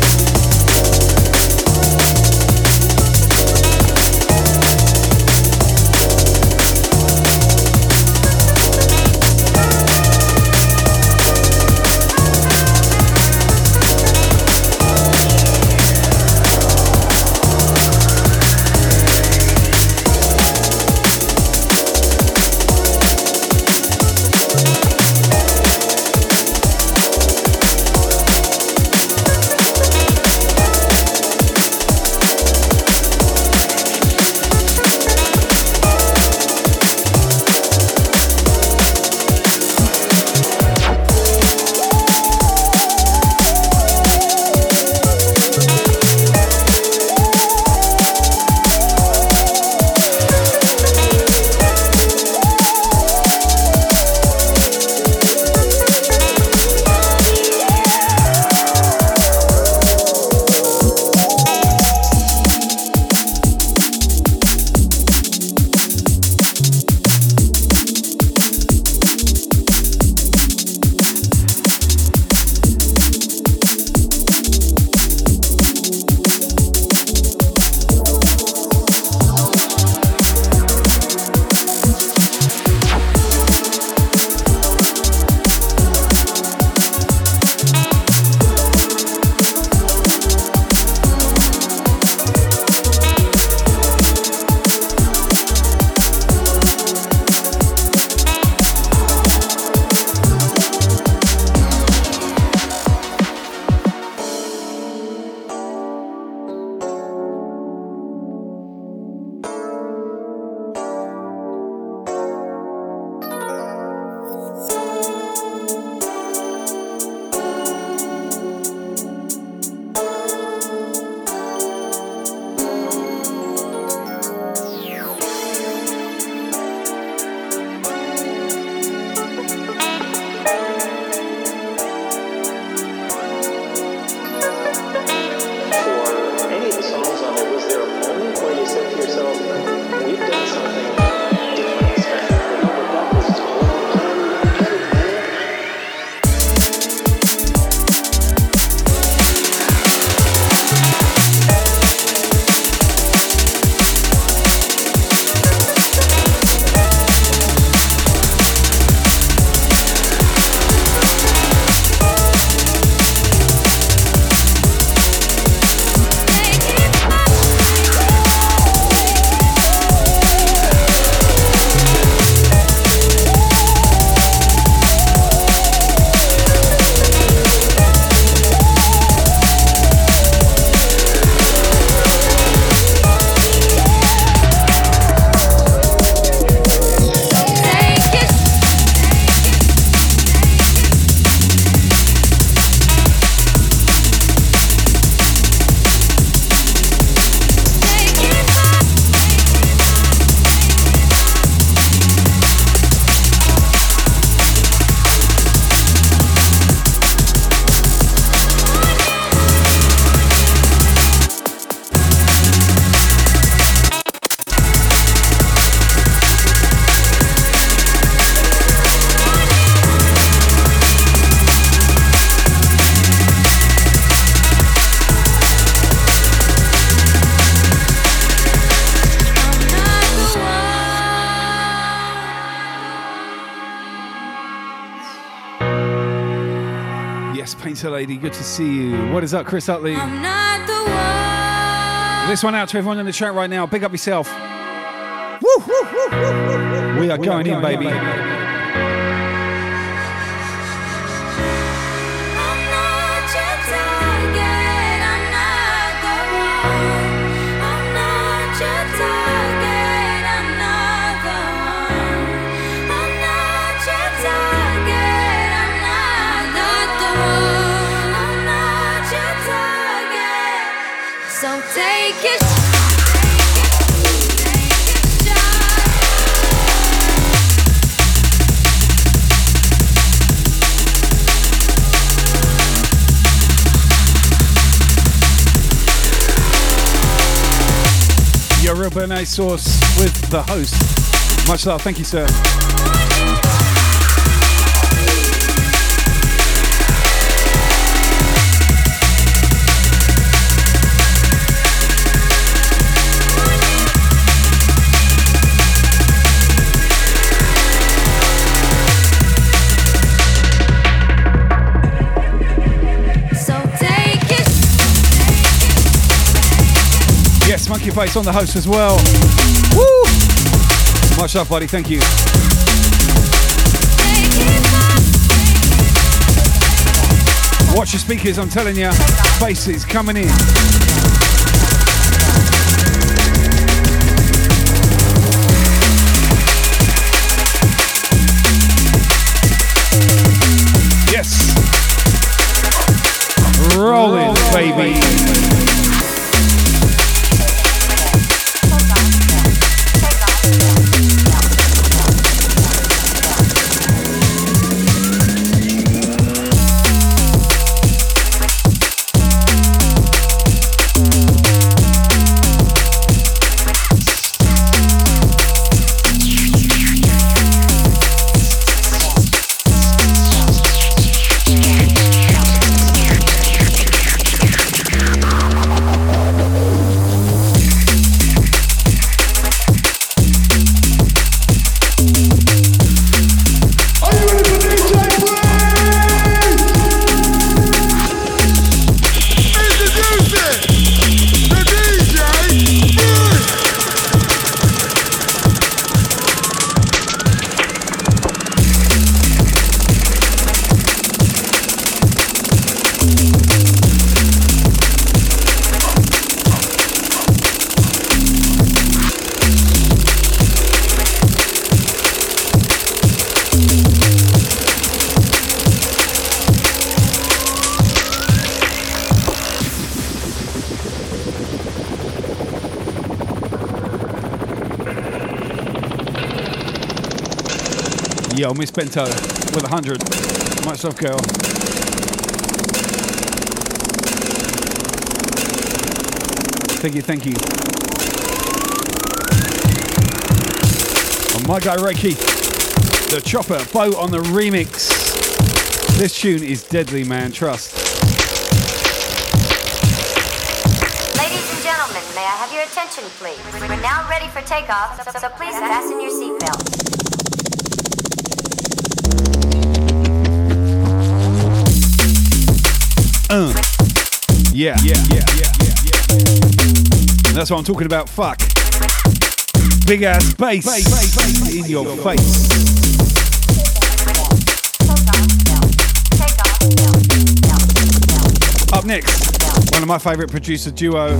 Painter good to see you. What is up, Chris Utley? I'm not the one. This one out to everyone in the chat right now. Big up yourself. We are going in, baby. I'm Your Bernays sauce with the host. Much love. Thank you, sir. Monkey Face on the host as well. Woo! Much love, buddy. Thank you. Watch your speakers, I'm telling you. Bass is coming in. Yes. Rolling, baby. Miss Bento uh, with a hundred. Much love, girl. Thank you, thank you. And my guy Reiki, the chopper boat on the remix. This tune is deadly, man. Trust. Ladies and gentlemen, may I have your attention, please? We're now ready for takeoff, so, so please fasten your seatbelts. Uh. Yeah, yeah, yeah, yeah, yeah. That's what I'm talking about. Fuck. Big ass bass, in your face. Up next, one of my favorite producer duo.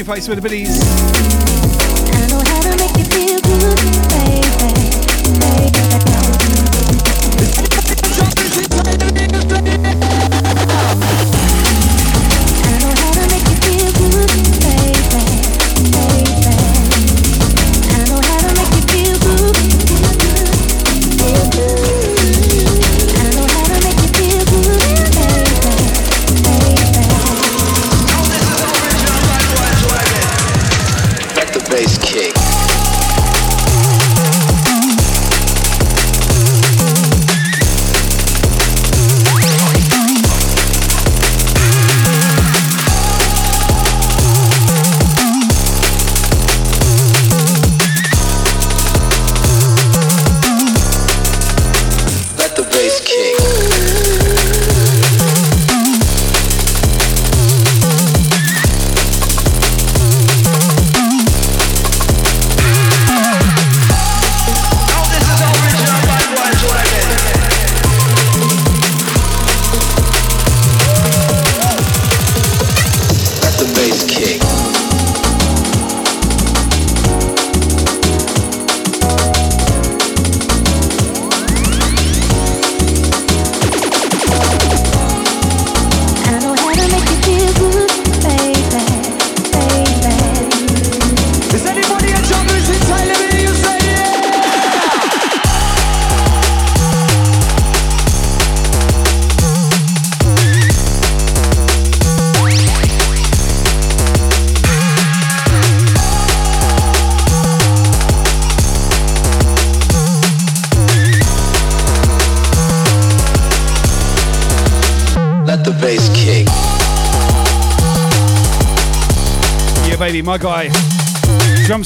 Your face with the biddies.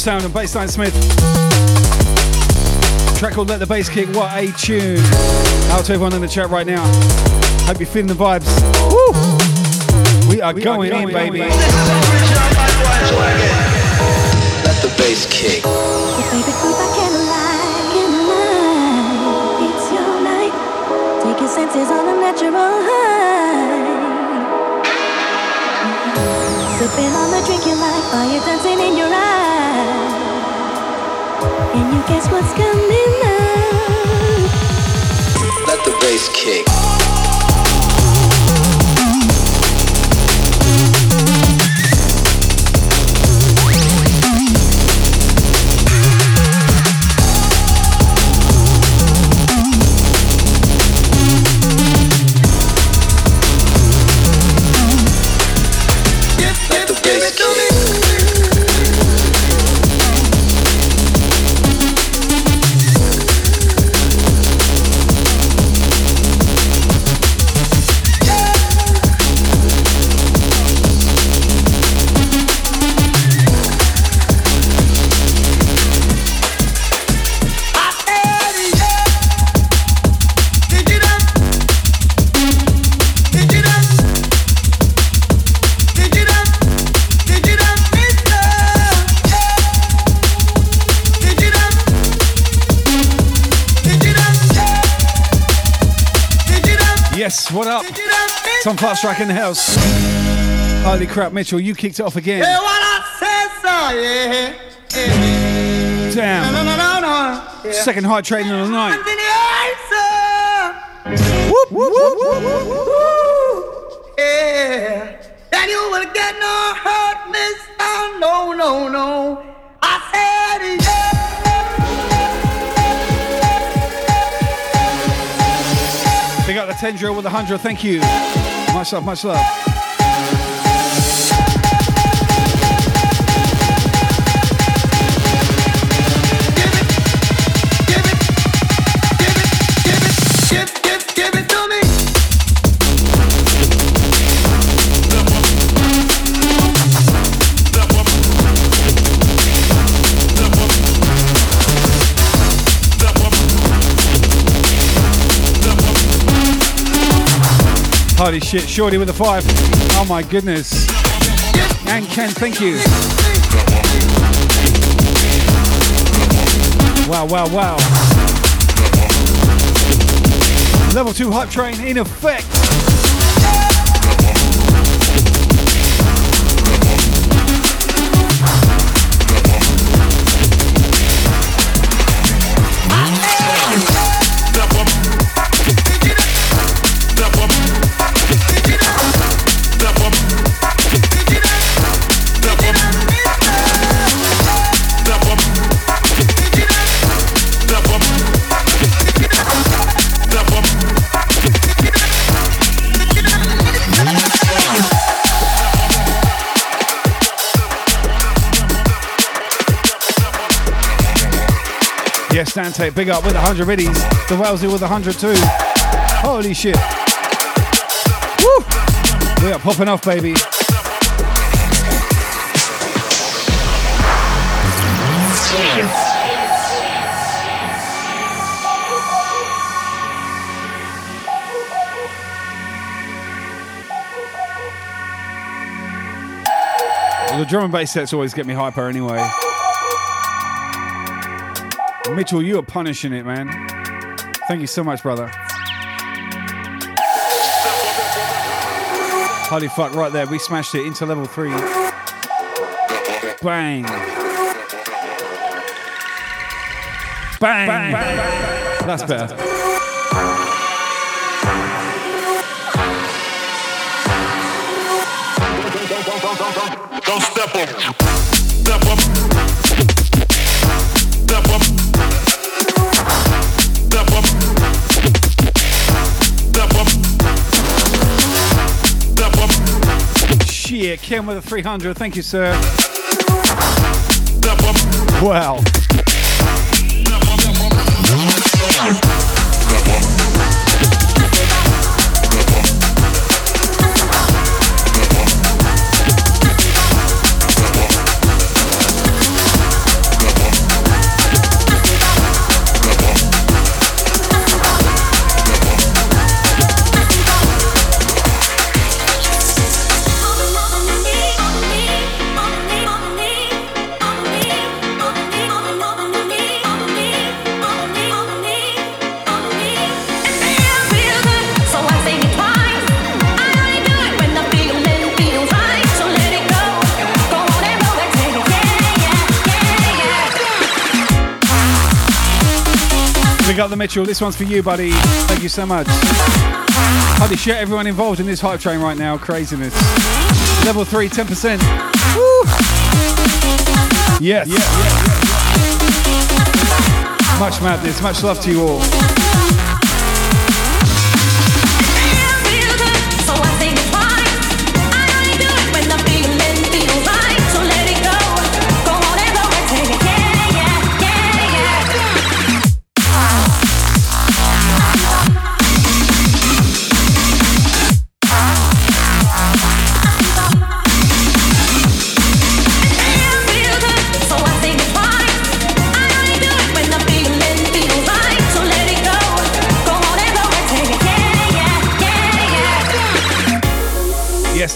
Sound and bassline Smith. Track called Let the Bass Kick. What a tune. Out to everyone in the chat right now. Hope you're feeling the vibes. Woo! We are going, in, baby. Let the bass kick. Baby, back and lie, can't lie. It's your night. Take your senses on a natural high. Sipping on the drink you like, fire dancing in your eyes. And you guess what's coming up? Let the bass kick. Some fast in the house. Holy crap, Mitchell, you kicked it off again. Yeah, what I said, so, yeah. yeah. Damn. No, no, no, no. Yeah. Second hype train of the night. Whoop, whoop, whoop, whoop, whoop, whoop. Yeah. And you will get no hurt. No, no, no. I said, yeah. Big up the 10 drill with the 100, thank you. Much love, much love. Holy shit, Shorty with the five. Oh my goodness. And Ken, thank you. Wow, wow, wow. Level 2 hype train in effect. Yes, big up with 100 biddies. The Wellesley with 102. Holy shit. Woo! We are popping off, baby. The drum and bass sets always get me hyper anyway. Mitchell, you are punishing it, man. Thank you so much, brother. Holy fuck, right there. We smashed it into level three. Bang. Bang. That's better. Don't step up. With a 300. Thank you, sir. Wow. Big up the Mitchell. This one's for you, buddy. Thank you so much. Holy shit, everyone involved in this hype train right now. Craziness. Level 3, 10%. Woo! Yes. Much madness. Much love to you all.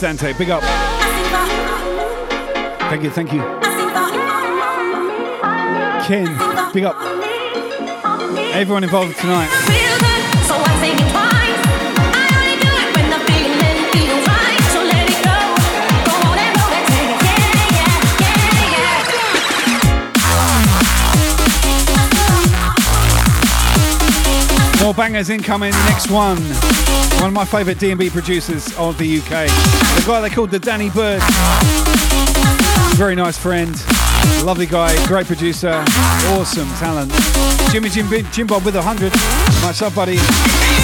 Yes, Dante. Big up. Thank you. Thank you. Ken. Big up. Everyone involved tonight. More bangers incoming. Next one. One of my favourite D&B producers of the UK. The guy they called the Danny Byrd. Very nice friend. Lovely guy. Great producer. Awesome talent. Jimmy Jim, Jim Bob with a 100. Much love, buddy.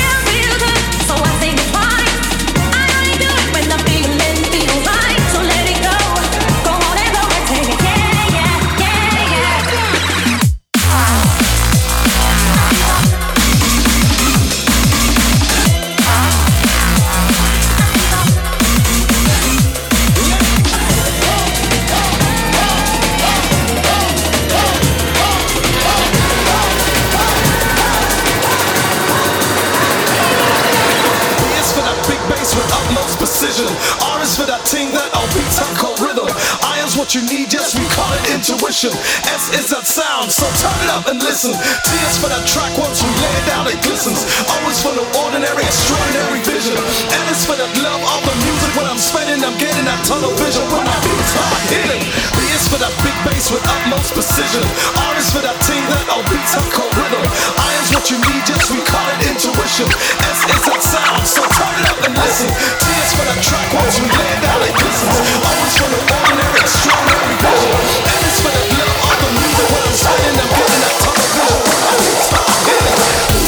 You need, yes, we call it intuition. S is that sound, so turn it up and listen. T is for that track once we lay it down, it glistens. O is for the ordinary, extraordinary vision. L is for that love of the music when I'm spinning, I'm getting that tunnel vision when I beats hard hitting. B is for that big bass with utmost precision. R is for that ting that all beats have called rhythm. I is what you need, yes, we call it intuition. S is that sound, so turn it up and listen. T is for that track once we lay it down, it glistens. O is for no ordinary, extraordinary L is for that love of the I'm I'm getting that tunnel vision when I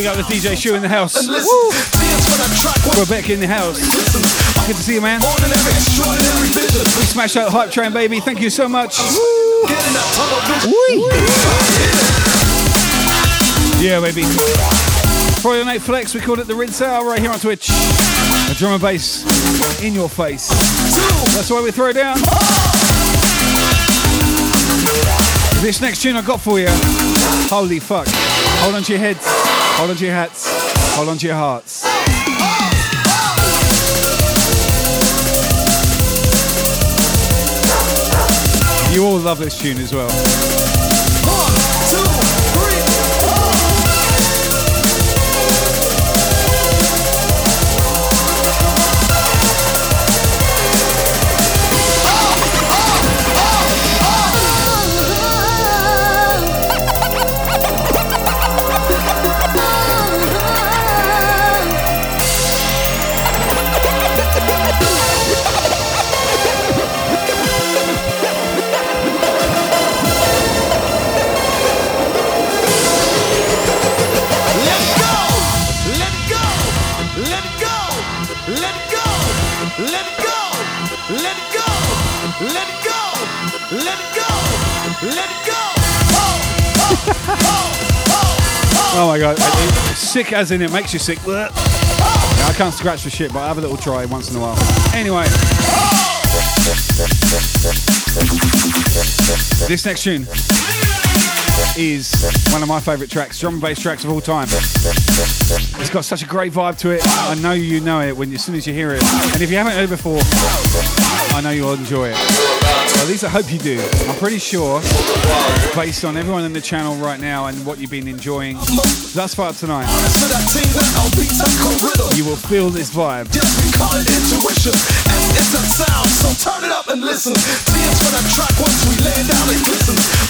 big up the DJ Shoe in the house. and listen. T that track Rebecca in the house. Good to see you, man. ordinary, extraordinary vision. We smashed out hype train, baby. Thank you so much. Getting that tunnel vision. Yeah, baby. Friday Night Flex, we called it the Rinse Out right here on Twitch. A drum and bass in your face. That's why we throw down. This next tune I got for you. Holy fuck. Hold on to your heads. Hold on to your hats. Hold on to your hearts. You all love this tune as well. Let let go, let go, let go, let go. let it go, let it go. Oh my god, It- sick as in it makes you sick. Yeah, I can't scratch for shit, but I have a little try once in a while. Anyway, this next tune is one of my favourite tracks, drum and bass tracks of all time. It's got such a great vibe to it. I know you know it when as soon as you hear it, and if you haven't heard it before, I know you'll enjoy it. At least I hope you do. I'm pretty sure, based on everyone in the channel right now and what you've been enjoying thus far tonight, you will feel this vibe. Intuition. S is that sound, so turn it up and listen. T is for that track once we lay down and listen.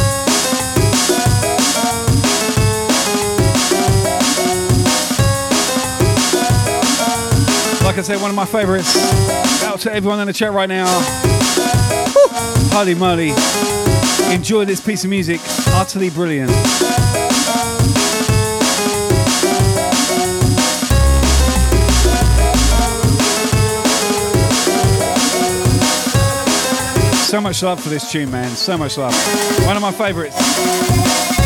Like I said, one of my favorites. Out to everyone in the chat right now. Woo! Holy moly. Enjoy this piece of music. Utterly brilliant. So much love for this tune, man. So much love. One of my favorites.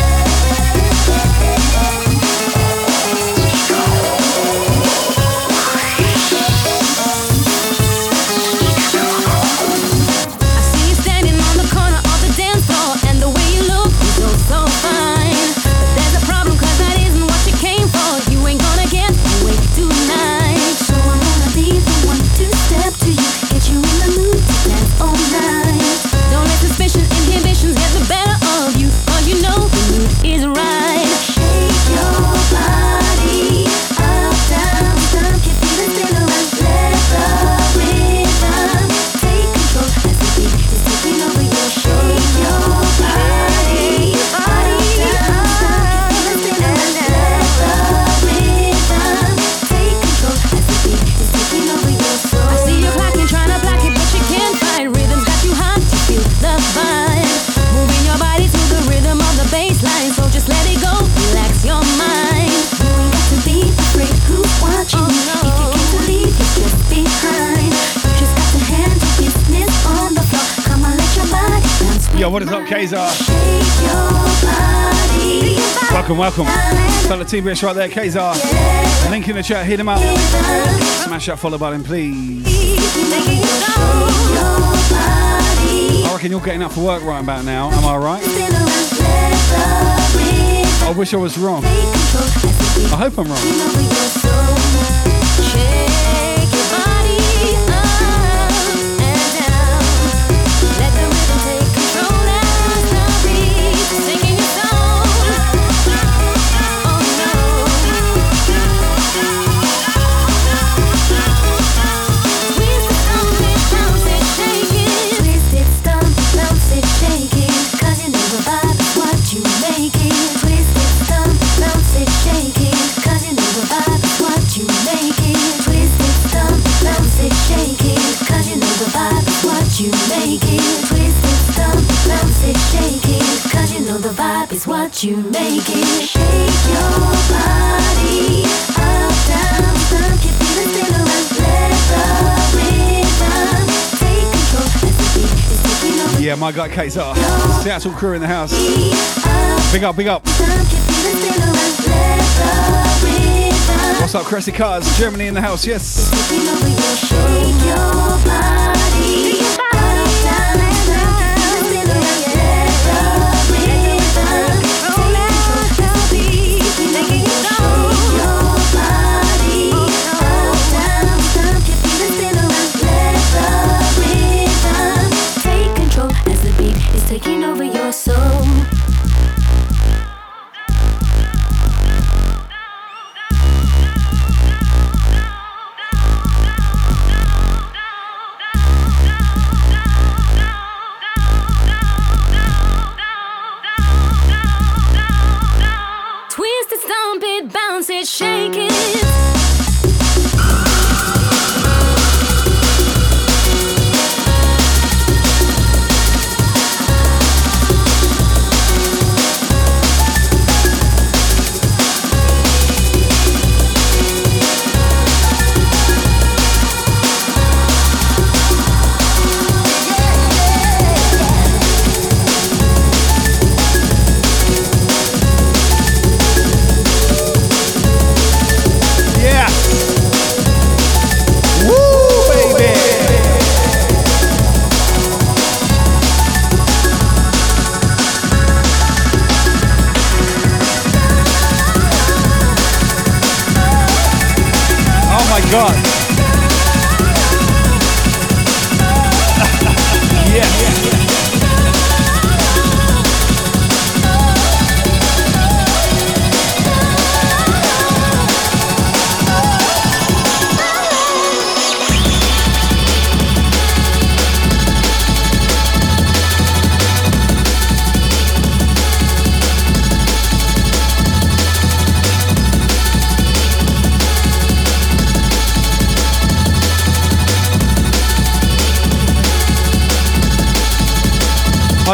Welcome, welcome. Fellow Team Brisk right there, Kazar. Link in the chat, hit him up. Smash that follow button, please. I reckon you're getting up for work right about now. Am I right? I wish I was wrong. I hope I'm wrong. My guy Kazar. Seattle crew in the house. Big up, big up. What's up, Cressy Cars? Germany in the house, yes.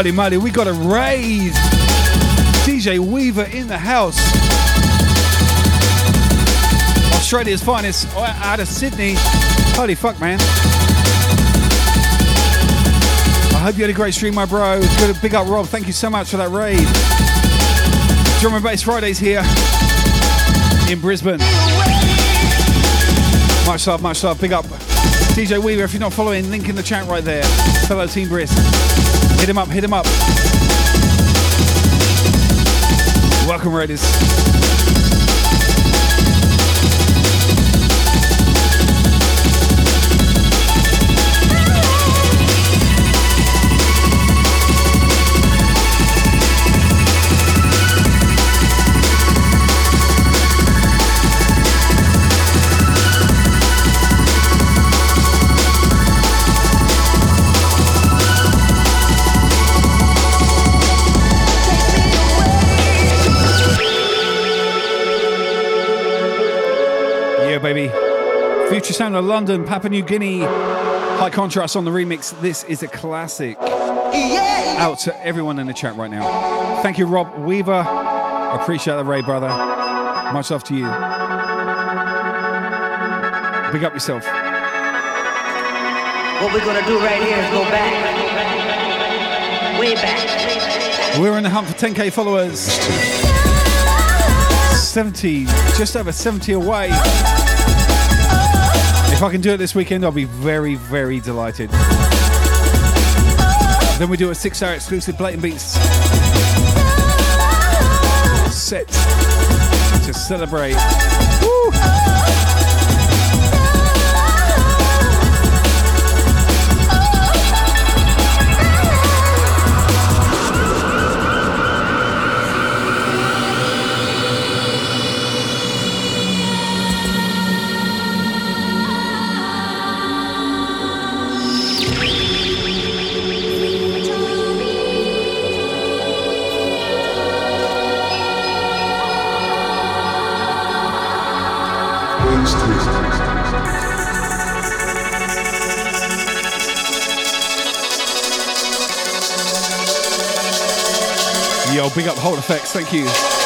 Holy moly, we got a raid. DJ Weaver in the house. Australia's finest out of Sydney. Holy fuck, man. I hope you had a great stream, my bro. Good, big up, Rob. Thank you so much for that raid. Drum and Bass Fridays here in Brisbane. Much love, much love. Big up. DJ Weaver, if you're not following, link in the chat right there. Fellow Team Brisk. Hit him up, hit him up. Welcome, Raiders. Future Sound of London, Papua New Guinea. High contrast on the remix. This is a classic. Out to everyone in the chat right now. Thank you, Rob Weaver. Appreciate the Ray, brother. Much love to you. Big up yourself. What we're gonna do right here is go back. Way back. We're in the hunt for 10k followers. 70, just over 70 away. If I can do it this weekend, I'll be very, very delighted. Then we do a six hour exclusive Blatant Beats set to celebrate. Woo! Yo, big up Hold Effects, thank you.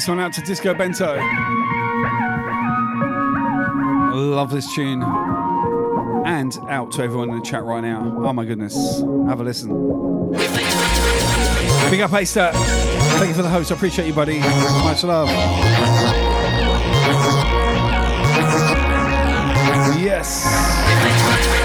This one out to Disco Bento. Love this tune. And out to everyone in the chat right now. Oh my goodness. Have a listen. Big up, Aster. Thank you for the host. I appreciate you, buddy. Much love. Yes.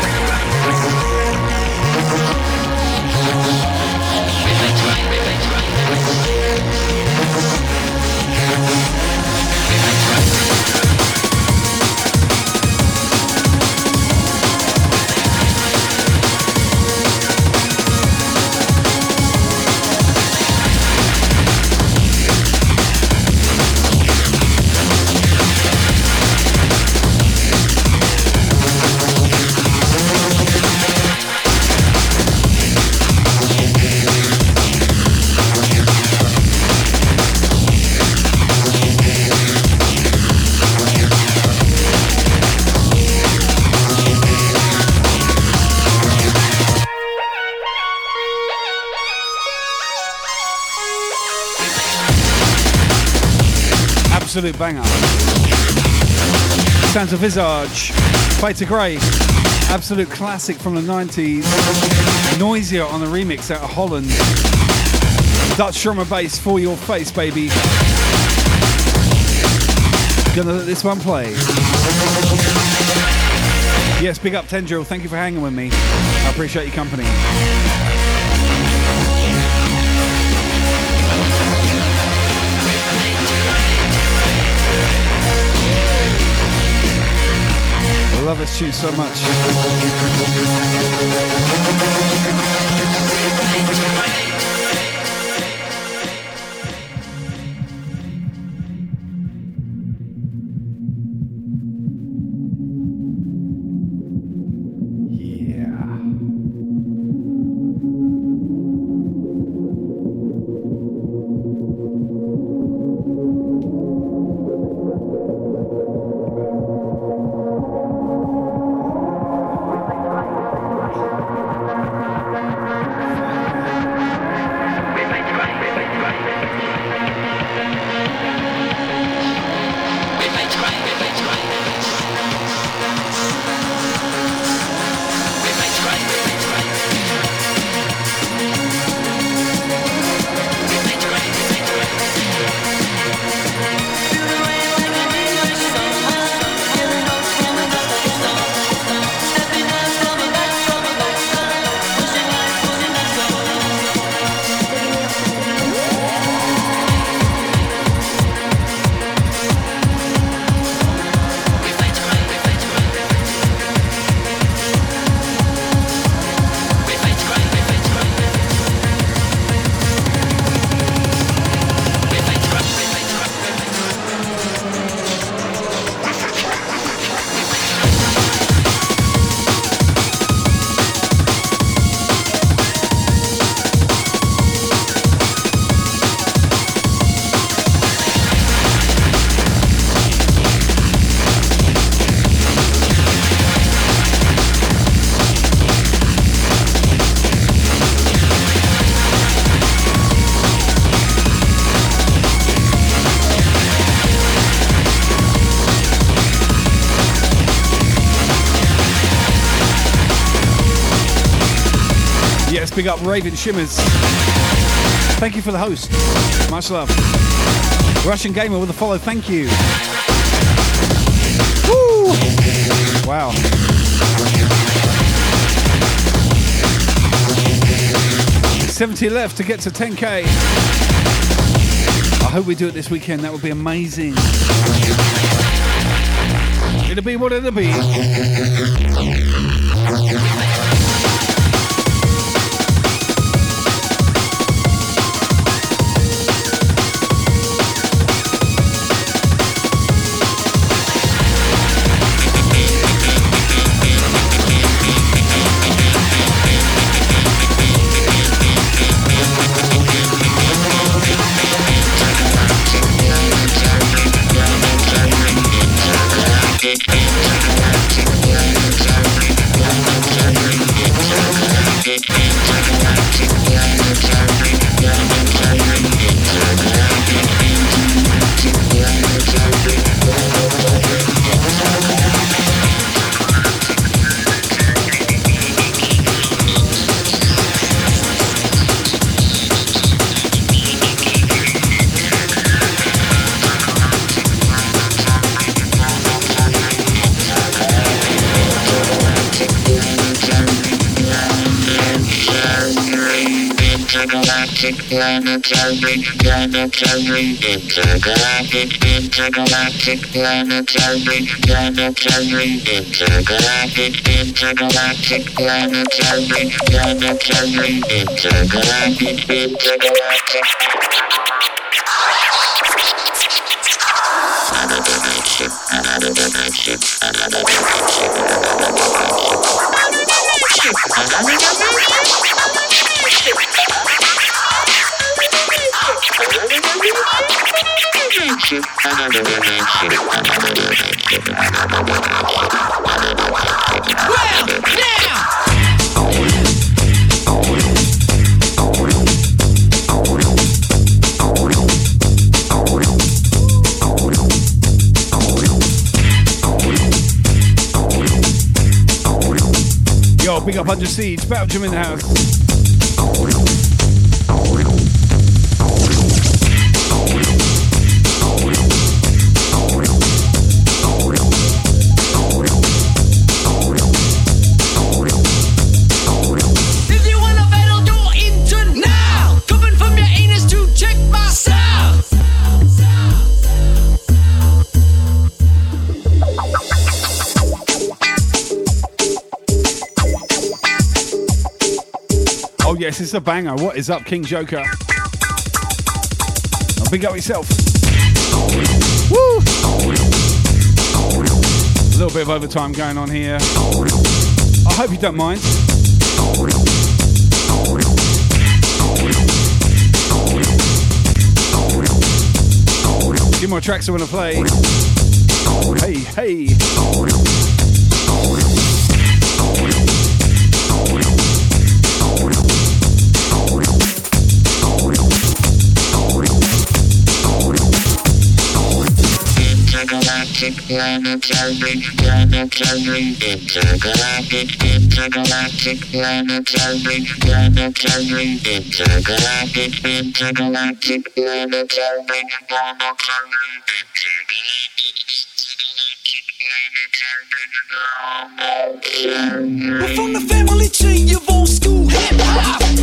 Absolute banger. Sounds of Visage. Fade to Grey. Absolute classic from the 90s. Noisia on the remix out of Holland. Dutch drum and bass for your face, baby. Gonna let this one play. Yes, big up Tendril. Thank you for hanging with me. I appreciate your company. Love this tune so much. Big up Raven Shimmers. Thank you for the host. Much love. Russian Gamer with a follow, thank you. Woo! Wow. Seventy left to get to 10k. I hope we do it this weekend. That would be amazing. It'll be what it'll be. Planetary, planetary, intergalactic, intergalactic, planetary, planetary, intergalactic, intergalactic, planetary, planetary, intergalactic, intergalactic. Big up Under Siege, Belgium in the house. Yes, it's a banger. What is up, King Joker? Now, big up yourself. Woo! A little bit of overtime going on here. I hope you don't mind. Few more tracks I want to play. Hey, hey. Planetary, planetary, intergalactic, intergalactic, planetary, planetary, intergalactic, intergalactic, planetary, planetary, We're from the family tree of old school hip hop.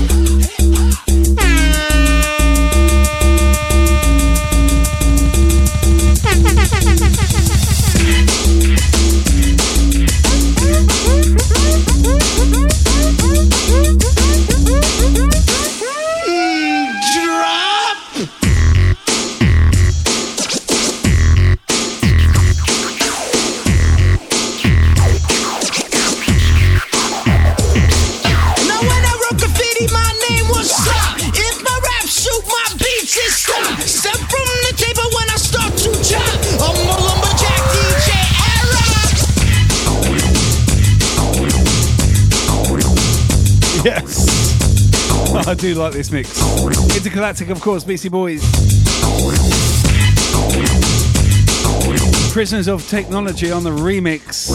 I do like this mix. Intergalactic, of course, Beastie Boys. Prisoners of Technology on the remix.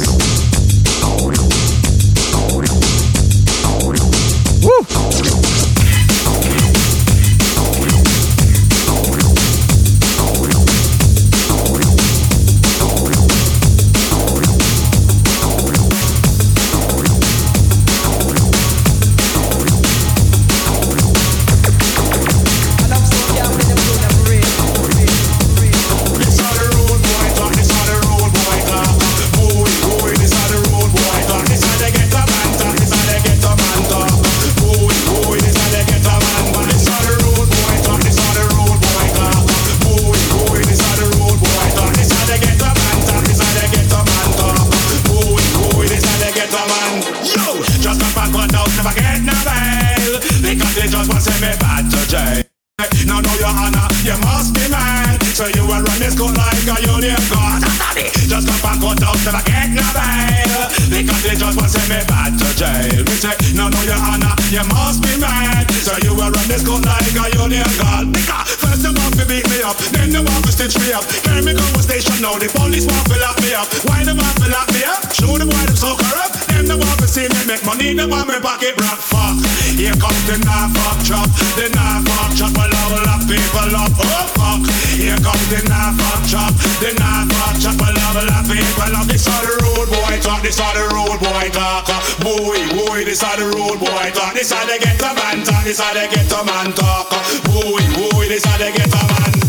Me up. Carry me to station now, the police want to lock me up. Why they want to lock me up? Show them why them so corrupt. Them the want to see me make money, them want me pocket rock fuck. Here comes the knife fuck chop, the knife fuck chop, will level up people up. Oh fuck. Here comes the knife fuck chop, the knife fuck chop, will level up people up. This are the road boy talk, this are the road boy talk. Boy, boy, this are the road boy talk. This are the get a man talk, this are the get a man talk. Boy, boy, this are the get a man.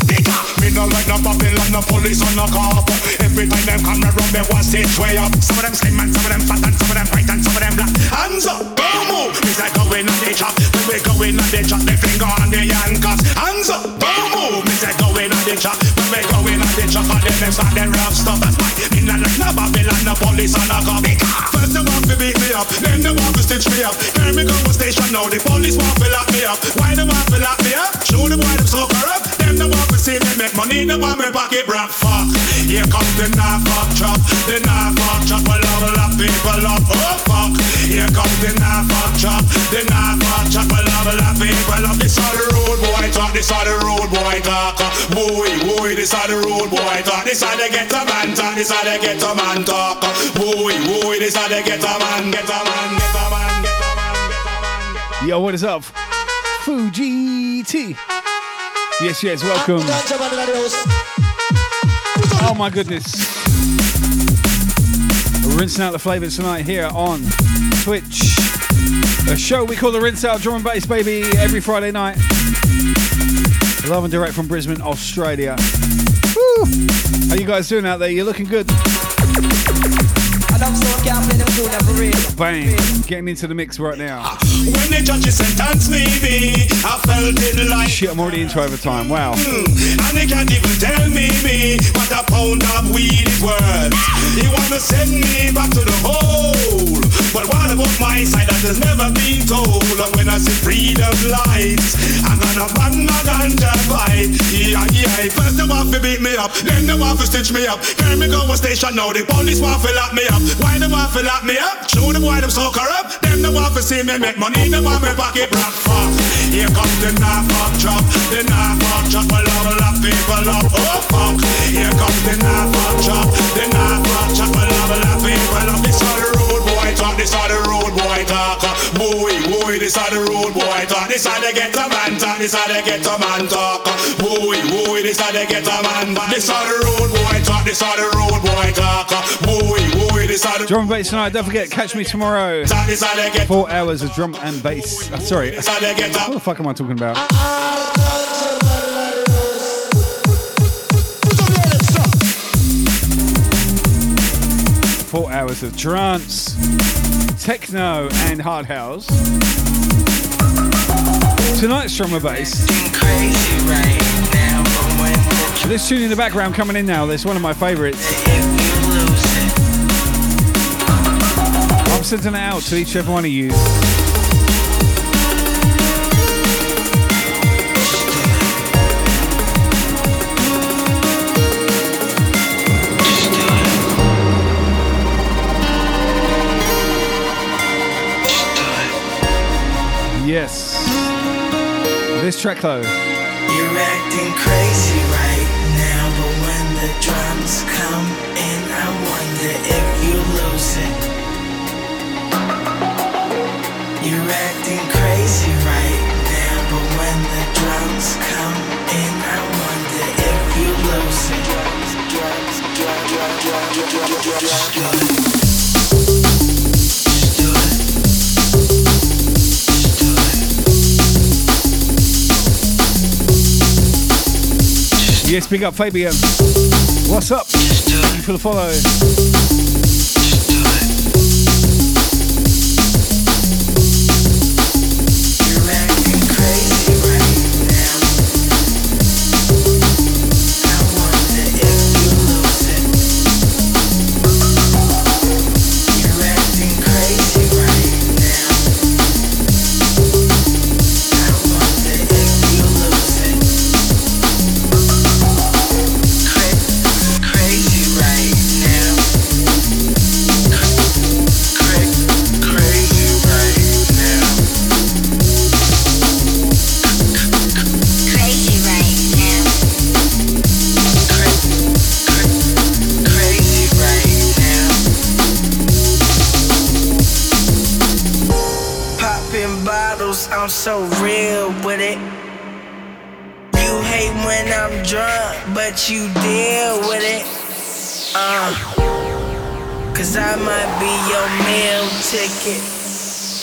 No like no Babylon, no police or no cop. Every time them come around, me want stage way up. Some of them slim and some of them fat and some of them white and some of them black. Hands up, boom, move. Me say go in and they chop. When we go in and they chop, they finger on the handcuffs. Hands up, boom, move. Me say go in and they chop. When we go in and they chop, and then them start them rough stuff. That's why me no like no Babylon, no police or no cop. First they want to beat me up, then they want to stitch me up. Here me go to station now, the police want to lock me up. Why they want to lock me up? Show them why them so corrupt. Them they want see make money, they want me pocket fuck. Here comes the chop, the chop, will level up people up. Oh fuck. Here comes the chop, the chop, will level up people up. This the road boy talk, this the road boy talk. Boy, boy, this the road boy talk. This the a man talk, this the a man talk. Boy, boy, this the a man, a man, a man, a man. Yo, what is up? Fuji T. Yes, yes, welcome. Oh my goodness. Rinsing out the flavors tonight here on Twitch. A show we call the Rinse Out Drum and Bass, baby, every Friday night. Live and direct from Brisbane, Australia. Woo! How you guys doing out there? You're looking good. Bang. Getting into the mix right now. When the judges sentence me, me, I felt it like Shit, I'm already into overtime. Wow. Mm. And they can't even tell me, me what a pound of weed is worth. He wanna send me back to the hole. But what about my side that has never been told? When I see freedom lights, I'm gonna bang my ganja bite. Yeah, yeah. First they want to beat me up, then they want to stitch me up. Carry me go a station now, the police want to lock me up. Why they want to lock me up? Show them why them so corrupt. Them they want to see me make money, they want me pocket rock fuck. Here comes the knife fuck chop, the knife fuck chop, will level up people up. Oh fuck. Here comes the knife fuck chop, the knife fuck chop, will level up people up. This are the road boy talk, this are the road boy talk. Boy, boy, this are the road boy talk. This are the get a man talk, this are the get a man talk. Boy, boy, this are the get a man. This are the road boy talk, this are the road boy talk. Boy, Drum and bass tonight. Don't forget, catch me tomorrow. this are the get. Four hours of drum and bass. Uh, sorry. This are the get What the fuck am I talking about? Four hours of trance, techno, and hard house. Tonight's drum and bass. This tune in the background coming in now. This is one of my favourites. I'm sending it out to each and every one of you. Yes. This track though. You're acting crazy right now, but when the drums come in, I wonder if you lose it. You're acting crazy right now, but when the drums come in, I wonder if you lose it. Drugs. Yes, big up Fabian. What's up? Thank you for the follow.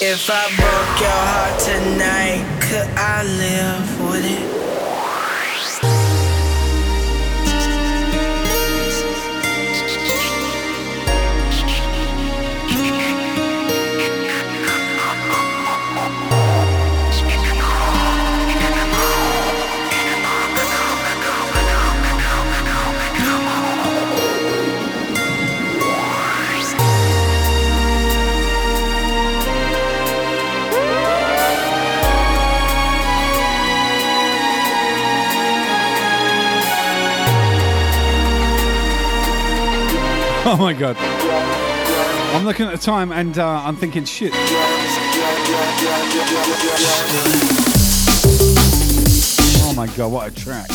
If I broke your heart tonight, could I live with it? Oh my god. I'm looking at the time and uh, I'm thinking, shit. Oh my god, what a track.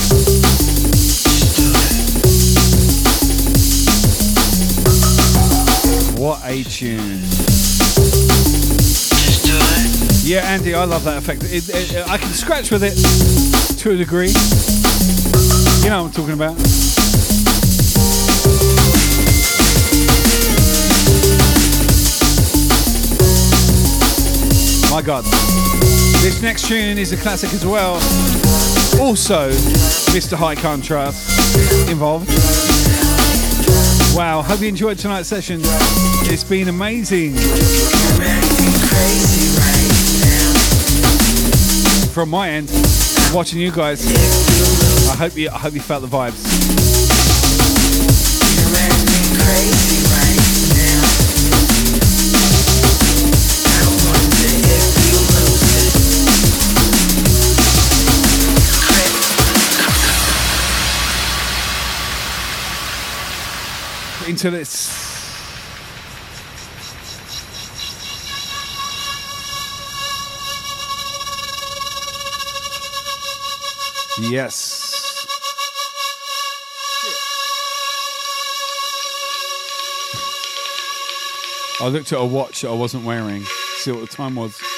What a tune. Yeah, Andy, I love that effect. It, it, I can scratch with it to a degree. You know what I'm talking about. My God. This next tune is a classic as well. Also, Mr. High Contrast involved. Wow, hope you enjoyed tonight's session. It's been amazing. From my end, watching you guys. I hope you I hope you felt the vibes. Into this. Yes. I looked at a watch that I wasn't wearing, see what the time was.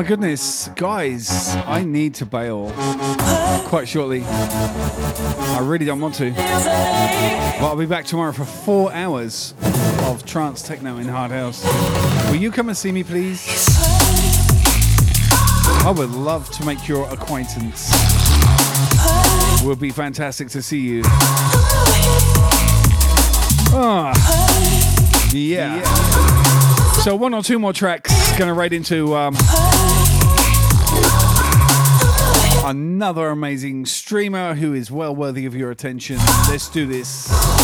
My goodness. Guys, I need to bail quite shortly. I really don't want to. But I'll be back tomorrow for four hours of trance techno in Hard House. Will you come and see me, please? I would love to make your acquaintance. It would be fantastic to see you. Ah, yeah. So one or two more tracks, gonna right into um, another amazing streamer who is well worthy of your attention. Let's do this.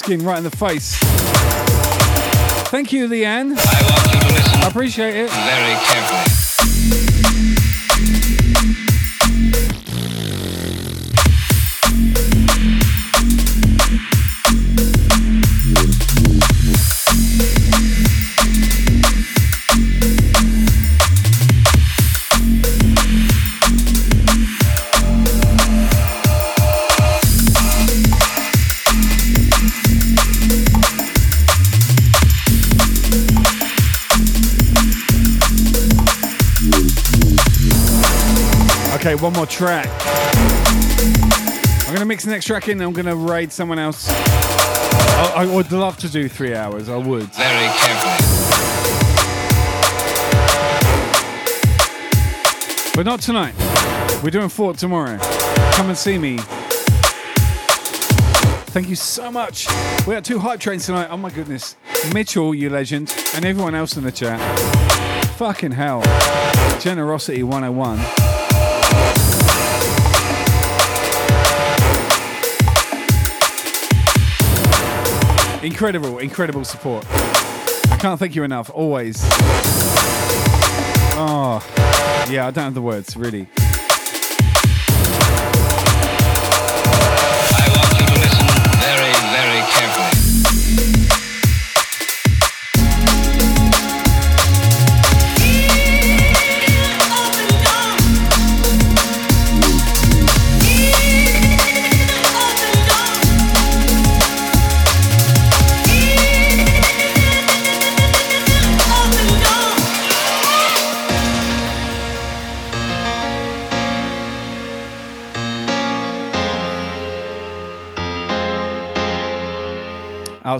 Skin right in the face. Thank you, Leanne. I appreciate it. Very carefully. Okay, one more track. I'm gonna mix the next track in. and I'm gonna raid someone else. I, I would love to do three hours. I would. Very carefully. But not tonight. We're doing Fort tomorrow. Come and see me. Thank you so much. We had two hype trains tonight. Oh my goodness. Mitchell, you legend, and everyone else in the chat. Fucking hell. Generosity 101. Incredible, incredible support. I can't thank you enough, always. Oh, yeah, I don't have the words, really.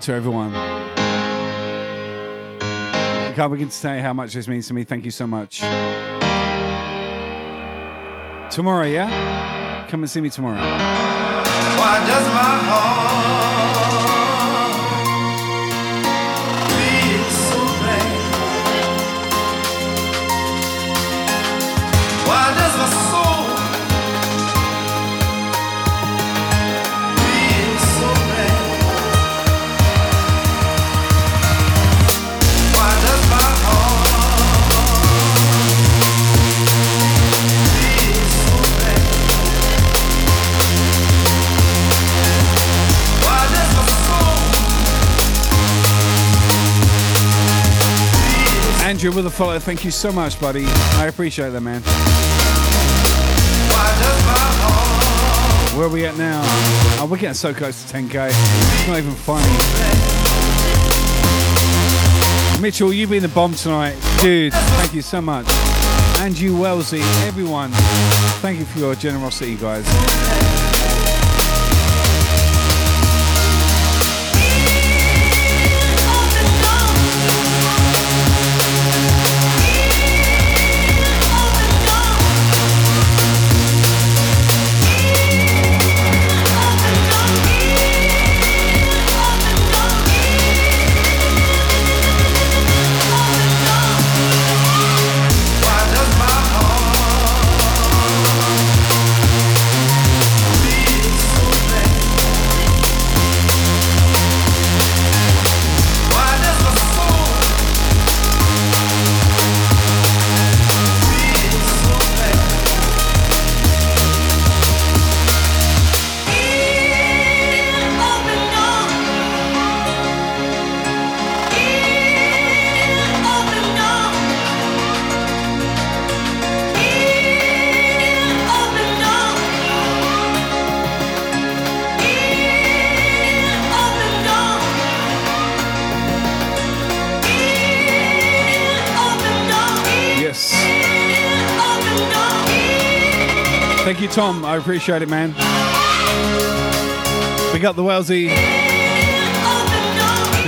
Out to everyone. I can't begin to say how much this means to me. Thank you so much. Tomorrow, yeah? Come and see me tomorrow. Andrew with a follow. Thank you so much, buddy. I appreciate that, man. Where are we at now? Oh, we're getting so close to 10k. It's not even funny. Mitchell, you've been the bomb tonight. Dude, thank you so much. And you, Wellesley, everyone. Thank you for your generosity, guys. Appreciate it, man. We got the Wellesley. We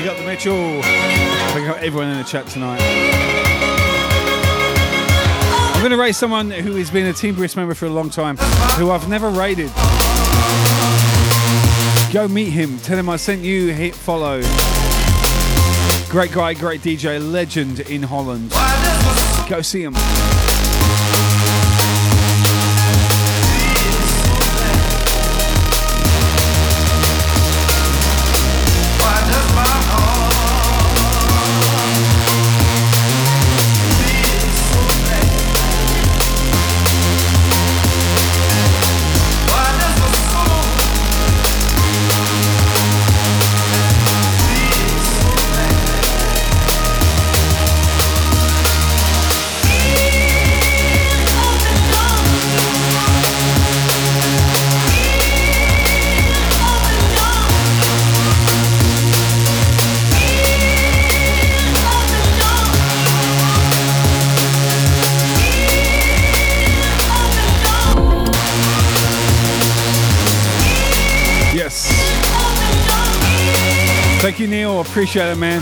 got the Mitchell. We got everyone in the chat tonight. I'm going to raise someone who has been a Team Brisk member for a long time, who I've never raided. Go meet him. Tell him I sent you. Hit follow. Great guy, great DJ, legend in Holland. Go see him. Appreciate it, man.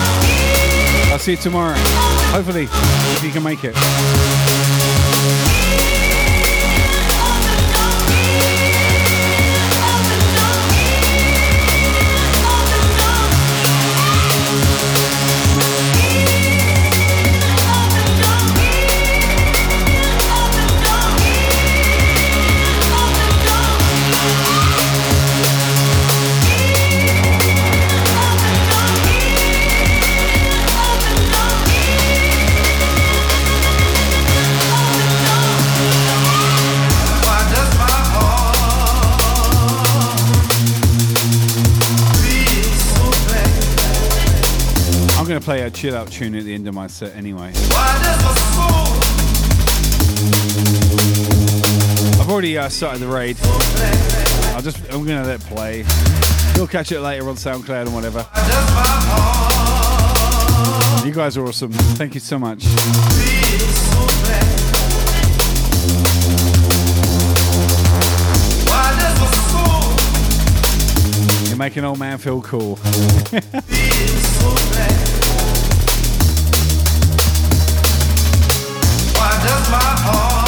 I'll see you tomorrow. Hopefully, if you can make it. Going to play a chill out tune at the end of my set anyway. I've already uh, started the raid. I'll just I'm gonna let it play. You'll catch it later on SoundCloud and whatever. You guys are awesome. Thank you so much. You make an old man feel cool. my heart